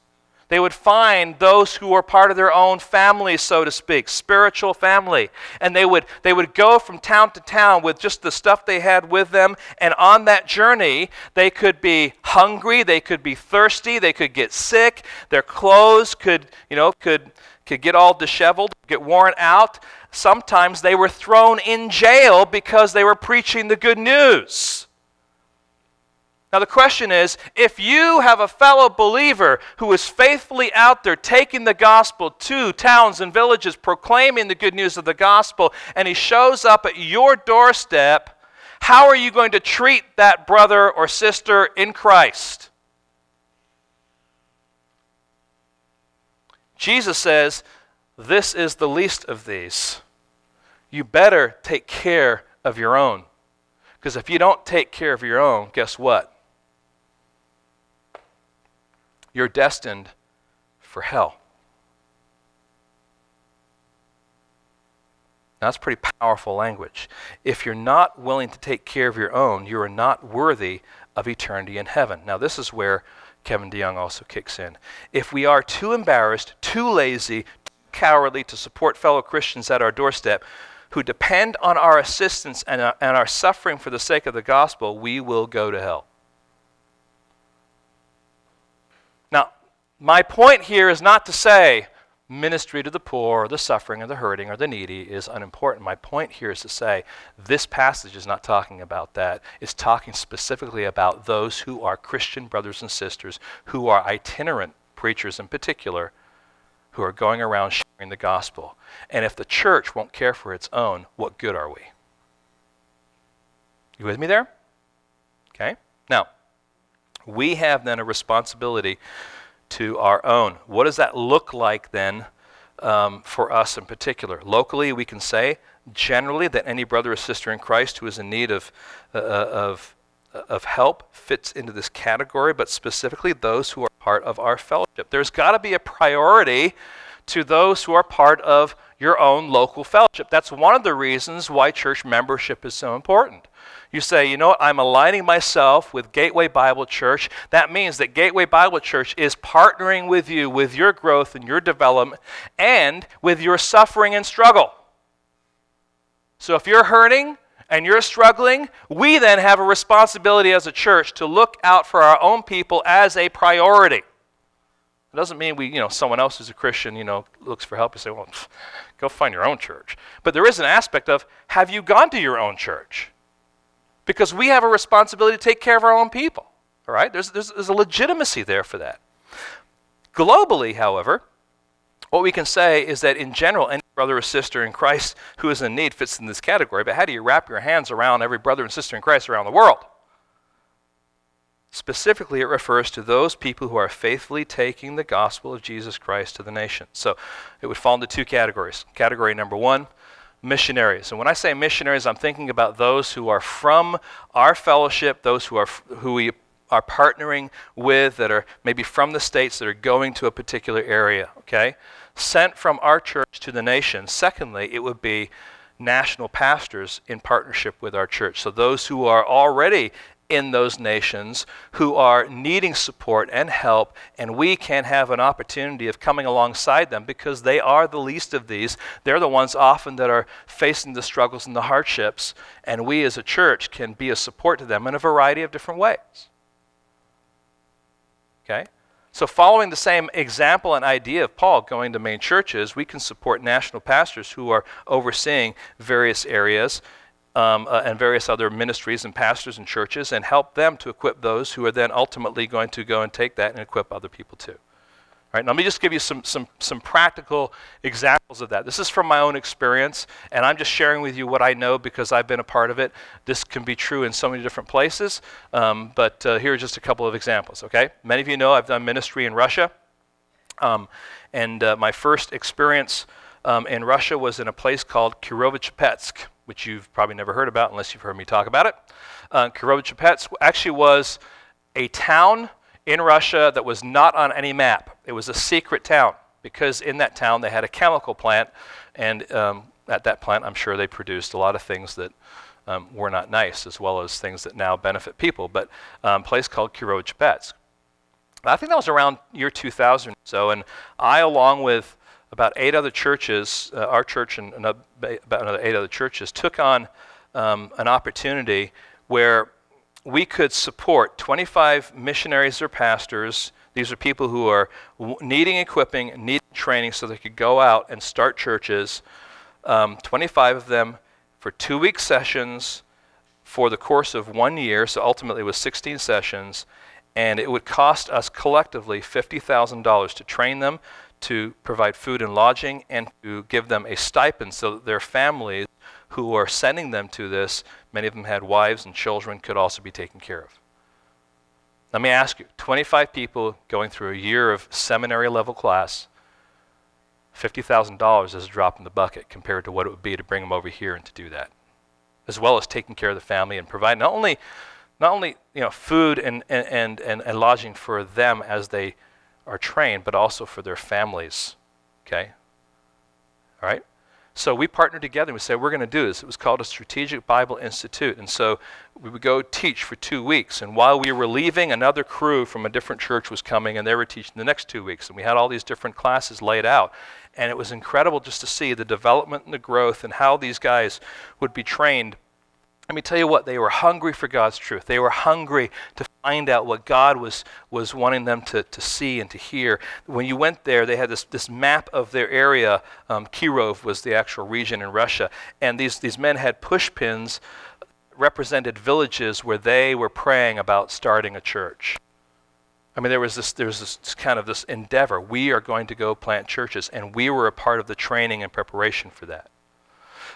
They would find those who were part of their own family, so to speak, spiritual family. And they would, they would go from town to town with just the stuff they had with them. And on that journey, they could be hungry, they could be thirsty, they could get sick, their clothes could, you know, could, could get all disheveled, get worn out sometimes they were thrown in jail because they were preaching the good news. Now, the question is if you have a fellow believer who is faithfully out there taking the gospel to towns and villages, proclaiming the good news of the gospel, and he shows up at your doorstep, how are you going to treat that brother or sister in Christ? Jesus says, This is the least of these you better take care of your own. Because if you don't take care of your own, guess what? You're destined for hell. Now, that's pretty powerful language. If you're not willing to take care of your own, you are not worthy of eternity in heaven. Now, this is where Kevin DeYoung also kicks in. If we are too embarrassed, too lazy, cowardly to support fellow Christians at our doorstep, who depend on our assistance and, uh, and are suffering for the sake of the gospel, we will go to hell. Now, my point here is not to say ministry to the poor, or the suffering, or the hurting, or the needy is unimportant. My point here is to say this passage is not talking about that. It's talking specifically about those who are Christian brothers and sisters, who are itinerant preachers in particular, who are going around the gospel. And if the church won't care for its own, what good are we? You with me there? Okay. Now, we have then a responsibility to our own. What does that look like then um, for us in particular? Locally, we can say generally that any brother or sister in Christ who is in need of, uh, uh of, uh, of help fits into this category, but specifically those who are part of our fellowship. There's got to be a priority to those who are part of your own local fellowship. That's one of the reasons why church membership is so important. You say, you know what, I'm aligning myself with Gateway Bible Church. That means that Gateway Bible Church is partnering with you with your growth and your development and with your suffering and struggle. So if you're hurting, and you're struggling, we then have a responsibility as a church to look out for our own people as a priority. It doesn't mean we, you know, someone else who's a Christian, you know, looks for help and say, well, go find your own church. But there is an aspect of, have you gone to your own church? Because we have a responsibility to take care of our own people. All right? There's, there's, there's a legitimacy there for that. Globally, however, what we can say is that in general, any brother or sister in Christ who is in need fits in this category, but how do you wrap your hands around every brother and sister in Christ around the world? Specifically, it refers to those people who are faithfully taking the gospel of Jesus Christ to the nation. So it would fall into two categories. Category number one, missionaries. And when I say missionaries, I'm thinking about those who are from our fellowship, those who are who we are partnering with that are maybe from the states that are going to a particular area, okay? Sent from our church to the nation. Secondly, it would be national pastors in partnership with our church. So those who are already in those nations who are needing support and help, and we can have an opportunity of coming alongside them because they are the least of these. They're the ones often that are facing the struggles and the hardships, and we as a church can be a support to them in a variety of different ways. Okay? So, following the same example and idea of Paul going to main churches, we can support national pastors who are overseeing various areas um, uh, and various other ministries and pastors and churches and help them to equip those who are then ultimately going to go and take that and equip other people too. All right, let me just give you some, some, some practical examples of that. This is from my own experience, and I'm just sharing with you what I know because I've been a part of it. This can be true in so many different places, um, but uh, here are just a couple of examples, okay? Many of you know I've done ministry in Russia, um, and uh, my first experience um, in Russia was in a place called Kirovo-Chepetsk which you've probably never heard about unless you've heard me talk about it. Uh, Kirovo-Chepetsk actually was a town in Russia that was not on any map. It was a secret town because in that town they had a chemical plant, and um, at that plant, I'm sure they produced a lot of things that um, were not nice, as well as things that now benefit people. But um, a place called Kirovo-Chepetsk. I think that was around year 2000 or so, and I, along with about eight other churches, uh, our church and another, about another eight other churches, took on um, an opportunity where we could support 25 missionaries or pastors. These are people who are needing equipping, needing training so they could go out and start churches. Um, 25 of them for two week sessions for the course of one year, so ultimately it was 16 sessions, and it would cost us collectively $50,000 to train them, to provide food and lodging and to give them a stipend so that their families who are sending them to this, many of them had wives and children, could also be taken care of. Let me ask you 25 people going through a year of seminary level class, $50,000 is a drop in the bucket compared to what it would be to bring them over here and to do that, as well as taking care of the family and provide not only, not only you know, food and, and, and, and lodging for them as they are trained, but also for their families. Okay? All right? So we partnered together and we said, we're going to do this. It was called a Strategic Bible Institute. And so we would go teach for two weeks. And while we were leaving, another crew from a different church was coming and they were teaching the next two weeks. And we had all these different classes laid out. And it was incredible just to see the development and the growth and how these guys would be trained let me tell you what, they were hungry for God's truth. They were hungry to find out what God was, was wanting them to, to see and to hear. When you went there, they had this, this map of their area. Um, Kirov was the actual region in Russia. And these, these men had pushpins represented villages where they were praying about starting a church. I mean, there was this, there was this kind of this endeavor. We are going to go plant churches, and we were a part of the training and preparation for that.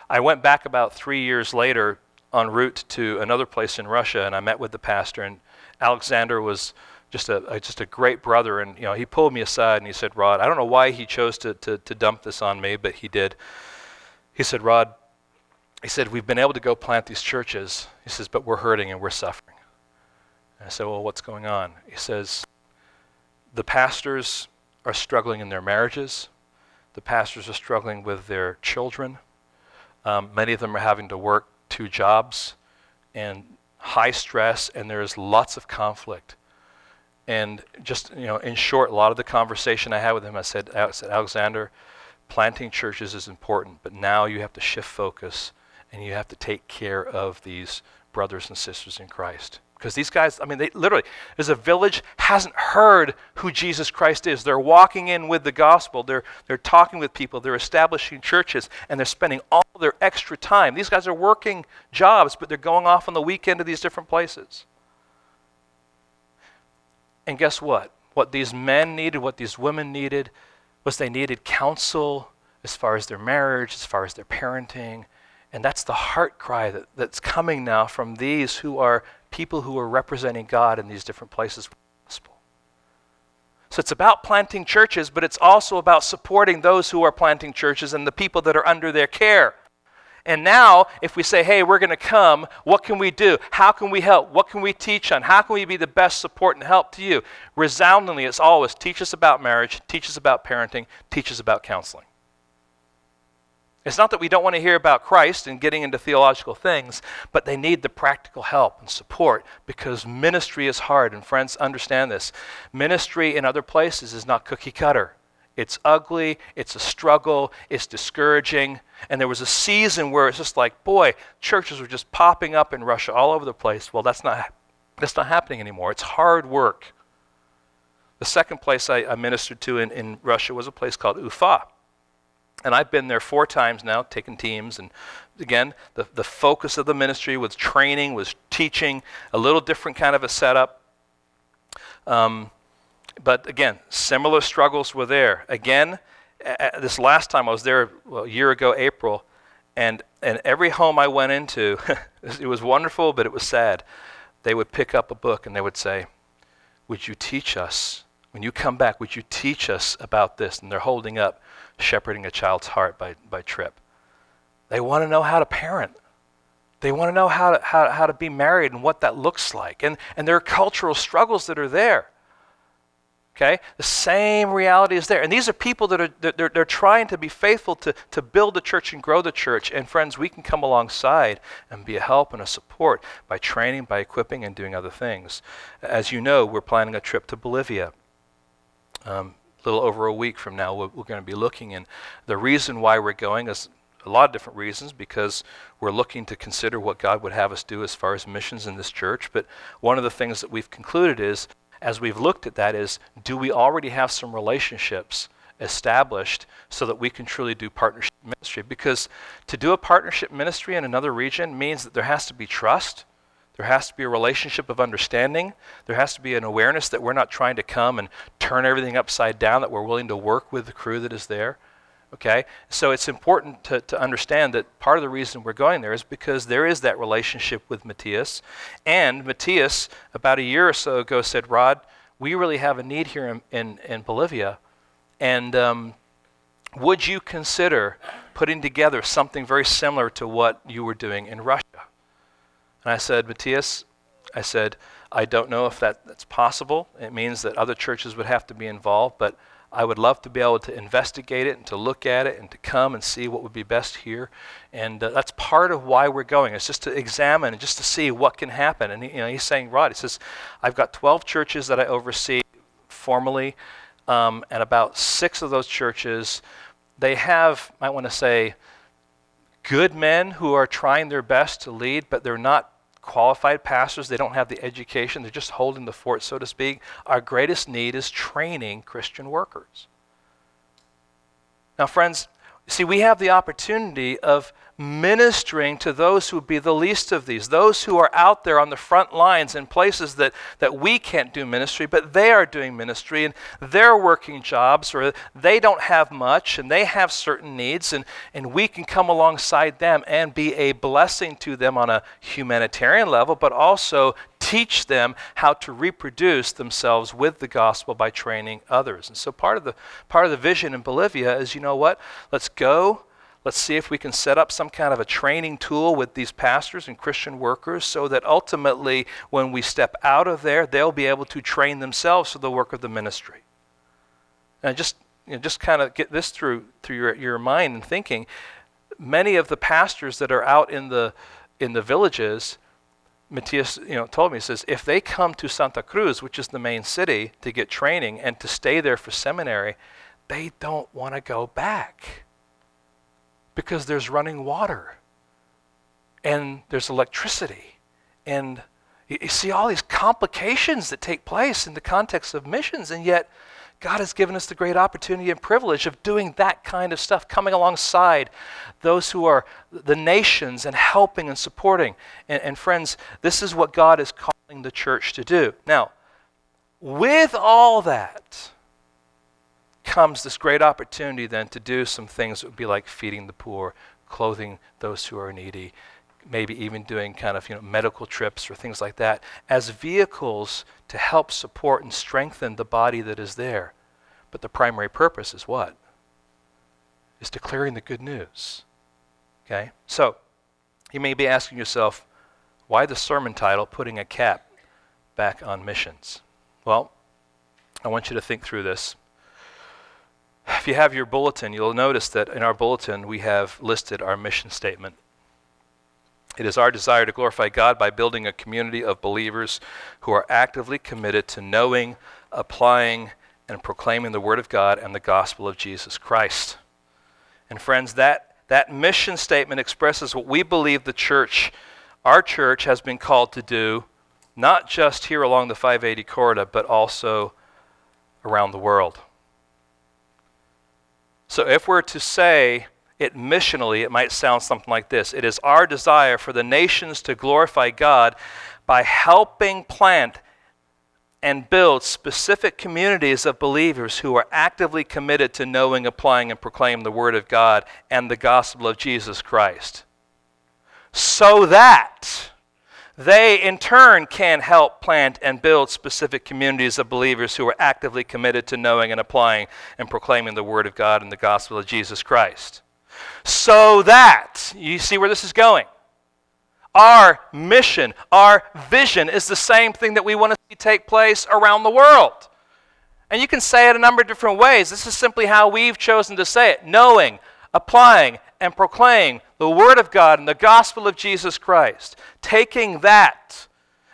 I went back about three years later en route to another place in Russia, and I met with the pastor. And Alexander was just a, a, just a great brother, and you know he pulled me aside and he said, "Rod, I don't know why he chose to, to to dump this on me, but he did." He said, "Rod," he said, "We've been able to go plant these churches." He says, "But we're hurting and we're suffering." And I said, "Well, what's going on?" He says, "The pastors are struggling in their marriages. The pastors are struggling with their children. Um, many of them are having to work two jobs and high stress, and there's lots of conflict. And just, you know, in short, a lot of the conversation I had with him, I said, I said Alexander, planting churches is important, but now you have to shift focus and you have to take care of these brothers and sisters in Christ. Because these guys, I mean, they literally, there's a village hasn't heard who Jesus Christ is. They're walking in with the gospel. They're, they're talking with people. They're establishing churches, and they're spending all their extra time. These guys are working jobs, but they're going off on the weekend to these different places. And guess what? What these men needed, what these women needed, was they needed counsel as far as their marriage, as far as their parenting. And that's the heart cry that, that's coming now from these who are people who are representing God in these different places. So it's about planting churches, but it's also about supporting those who are planting churches and the people that are under their care. And now, if we say, hey, we're going to come, what can we do? How can we help? What can we teach on? How can we be the best support and help to you? Resoundingly, it's always teach us about marriage, teach us about parenting, teach us about counseling. It's not that we don't want to hear about Christ and getting into theological things, but they need the practical help and support because ministry is hard. And friends, understand this. Ministry in other places is not cookie cutter. It's ugly, it's a struggle, it's discouraging. And there was a season where it's just like, boy, churches were just popping up in Russia all over the place. Well, that's not, that's not happening anymore. It's hard work. The second place I, I ministered to in, in Russia was a place called Ufa. And I've been there four times now, taking teams. And again, the, the focus of the ministry was training, was teaching, a little different kind of a setup. Um, but again, similar struggles were there. Again, a- this last time I was there well, a year ago, April, and, and every home I went into, it was wonderful, but it was sad. They would pick up a book and they would say, Would you teach us? When you come back, would you teach us about this? And they're holding up Shepherding a Child's Heart by, by Tripp. They want to know how to parent. They want to know how to, how, how to be married and what that looks like. And, and there are cultural struggles that are there. Okay? The same reality is there. And these are people that are they're, they're trying to be faithful to, to build the church and grow the church. And friends, we can come alongside and be a help and a support by training, by equipping, and doing other things. As you know, we're planning a trip to Bolivia. Um, little over a week from now, we're, we're going to be looking. And the reason why we're going is a lot of different reasons because we're looking to consider what God would have us do as far as missions in this church. But one of the things that we've concluded is, as we've looked at that, is do we already have some relationships established so that we can truly do partnership ministry? Because to do a partnership ministry in another region means that there has to be trust. There has to be a relationship of understanding. There has to be an awareness that we're not trying to come and turn everything upside down, that we're willing to work with the crew that is there. Okay? So it's important to, to understand that part of the reason we're going there is because there is that relationship with Matthias. And Matthias, about a year or so ago, said, Rod, we really have a need here in, in, in Bolivia. And um, would you consider putting together something very similar to what you were doing in Russia? And I said, Matthias, I said, I don't know if that, that's possible. It means that other churches would have to be involved, but I would love to be able to investigate it and to look at it and to come and see what would be best here. And uh, that's part of why we're going. It's just to examine and just to see what can happen. And you know, he's saying, Rod, he says, I've got 12 churches that I oversee formally, um, and about six of those churches, they have, I want to say, good men who are trying their best to lead, but they're not qualified pastors. They don't have the education. They're just holding the fort, so to speak. Our greatest need is training Christian workers. Now, friends, see, we have the opportunity of ministering to those who would be the least of these, those who are out there on the front lines in places that, that we can't do ministry, but they are doing ministry and they're working jobs or they don't have much and they have certain needs, and, and we can come alongside them and be a blessing to them on a humanitarian level, but also teach them how to reproduce themselves with the gospel by training others. And so part of the part of the vision in Bolivia is you know what? Let's go Let's see if we can set up some kind of a training tool with these pastors and Christian workers so that ultimately, when we step out of there, they'll be able to train themselves for the work of the ministry. And just, you know, just kind of get this through, through your, your mind and thinking. Many of the pastors that are out in the, in the villages, Matthias you know, told me, he says, if they come to Santa Cruz, which is the main city, to get training and to stay there for seminary, they don't want to go back because there's running water and there's electricity. And you, see all these complications that take place in the context of missions, and yet God has given us the great opportunity and privilege of doing that kind of stuff, coming alongside those who are the nations and helping and supporting. And, and, friends, this is what God is calling the church to do. Now, with all that, comes this great opportunity then to do some things that would be like feeding the poor, clothing those who are needy, maybe even doing kind of you know medical trips or things like that as vehicles to help support and strengthen the body that is there. But the primary purpose is what? Is declaring the good news. Okay? So, you may be asking yourself, why the sermon title, Putting a KAP Back on Missions? Well, I want you to think through this. If you have your bulletin, you'll notice that in our bulletin we have listed our mission statement. It is our desire to glorify God by building a community of believers who are actively committed to knowing, applying, and proclaiming the Word of God and the gospel of Jesus Christ. And friends, that, that mission statement expresses what we believe the church, our church, has been called to do, not just here along the 580 corridor, but also around the world. So if we're to say it missionally, it might sound something like this It is our desire for the nations to glorify God by helping plant and build specific communities of believers who are actively committed to knowing, applying, and proclaiming the Word of God and the gospel of Jesus Christ. So that they, in turn, can help plant and build specific communities of believers who are actively committed to knowing and applying and proclaiming the Word of God and the gospel of Jesus Christ. So that, you see where this is going? Our mission, our vision is the same thing that we want to see take place around the world. And you can say it a number of different ways. This is simply how we've chosen to say it knowing, applying, and proclaiming the Word of God and the gospel of Jesus Christ. Taking that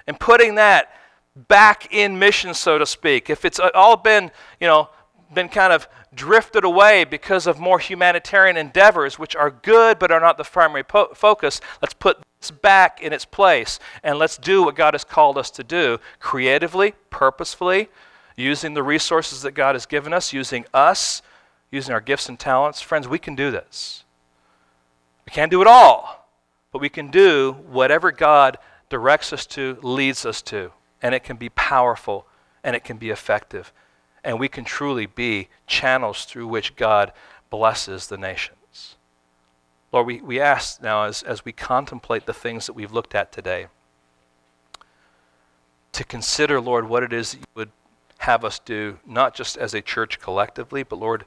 and putting that back in mission, so to speak. If it's all been, you know, been kind of drifted away because of more humanitarian endeavors, which are good but are not the primary po- focus, let's put this back in its place and let's do what God has called us to do creatively, purposefully, using the resources that God has given us, using us, using our gifts and talents. Friends, we can do this. We can't do it all, but we can do whatever God directs us to, leads us to, and it can be powerful and it can be effective and we can truly be channels through which God blesses the nations. Lord, we, we ask now as, as we contemplate the things that we've looked at today, to consider, Lord, what it is that you would have us do, not just as a church collectively, but Lord,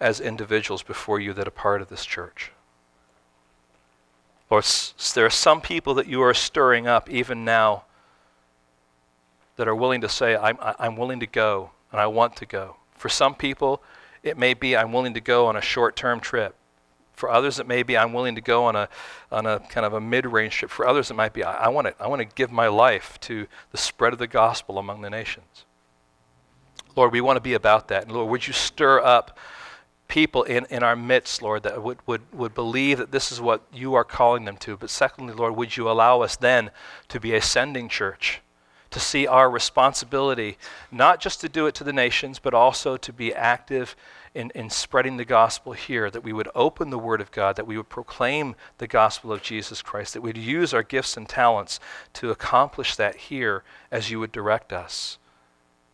as individuals before you that are part of this church. Lord, there are some people that you are stirring up even now that are willing to say, I'm, I'm willing to go and I want to go. For some people, it may be I'm willing to go on a short term trip. For others, it may be I'm willing to go on a, on a kind of a mid range trip. For others, it might be I, I want to I want to give my life to the spread of the gospel among the nations. Lord, we want to be about that. And Lord, would you stir up people in, in our midst, Lord, that would, would, would believe that this is what you are calling them to. But secondly, Lord, would you allow us then to be a sending church? to see our responsibility, not just to do it to the nations, but also to be active in, in spreading the gospel here, that we would open the Word of God, that we would proclaim the gospel of Jesus Christ, that we'd use our gifts and talents to accomplish that here as you would direct us.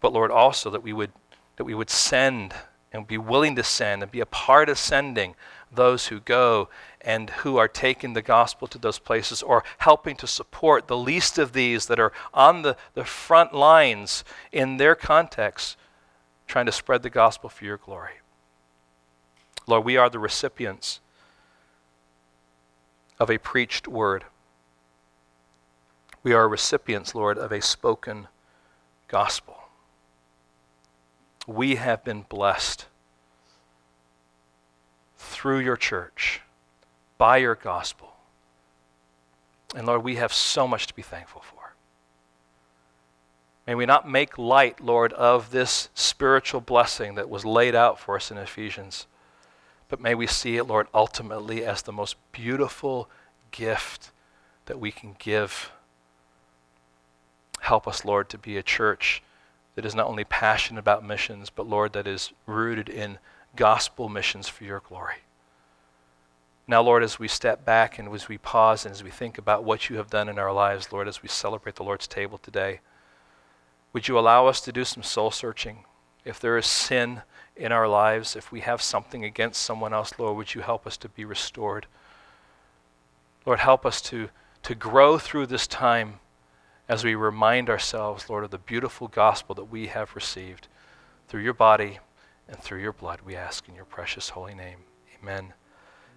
But Lord, also that we would, that we would send and be willing to send and be a part of sending those who go and who are taking the gospel to those places or helping to support the least of these that are on the, the front lines in their context, trying to spread the gospel for your glory. Lord, we are the recipients of a preached word. We are recipients, Lord, of a spoken gospel. We have been blessed through your church, by your gospel. And Lord, we have so much to be thankful for. May we not make light, Lord, of this spiritual blessing that was laid out for us in Ephesians, but may we see it, Lord, ultimately as the most beautiful gift that we can give. Help us, Lord, to be a church that is not only passionate about missions, but, Lord, that is rooted in gospel missions for your glory. Now, Lord, as we step back and as we pause and as we think about what you have done in our lives, Lord, as we celebrate the Lord's table today, would you allow us to do some soul searching? If there is sin in our lives, if we have something against someone else, Lord, would you help us to be restored? Lord, help us to, to grow through this time as we remind ourselves, Lord, of the beautiful gospel that we have received through your body and through your blood, we ask in your precious holy name. Amen.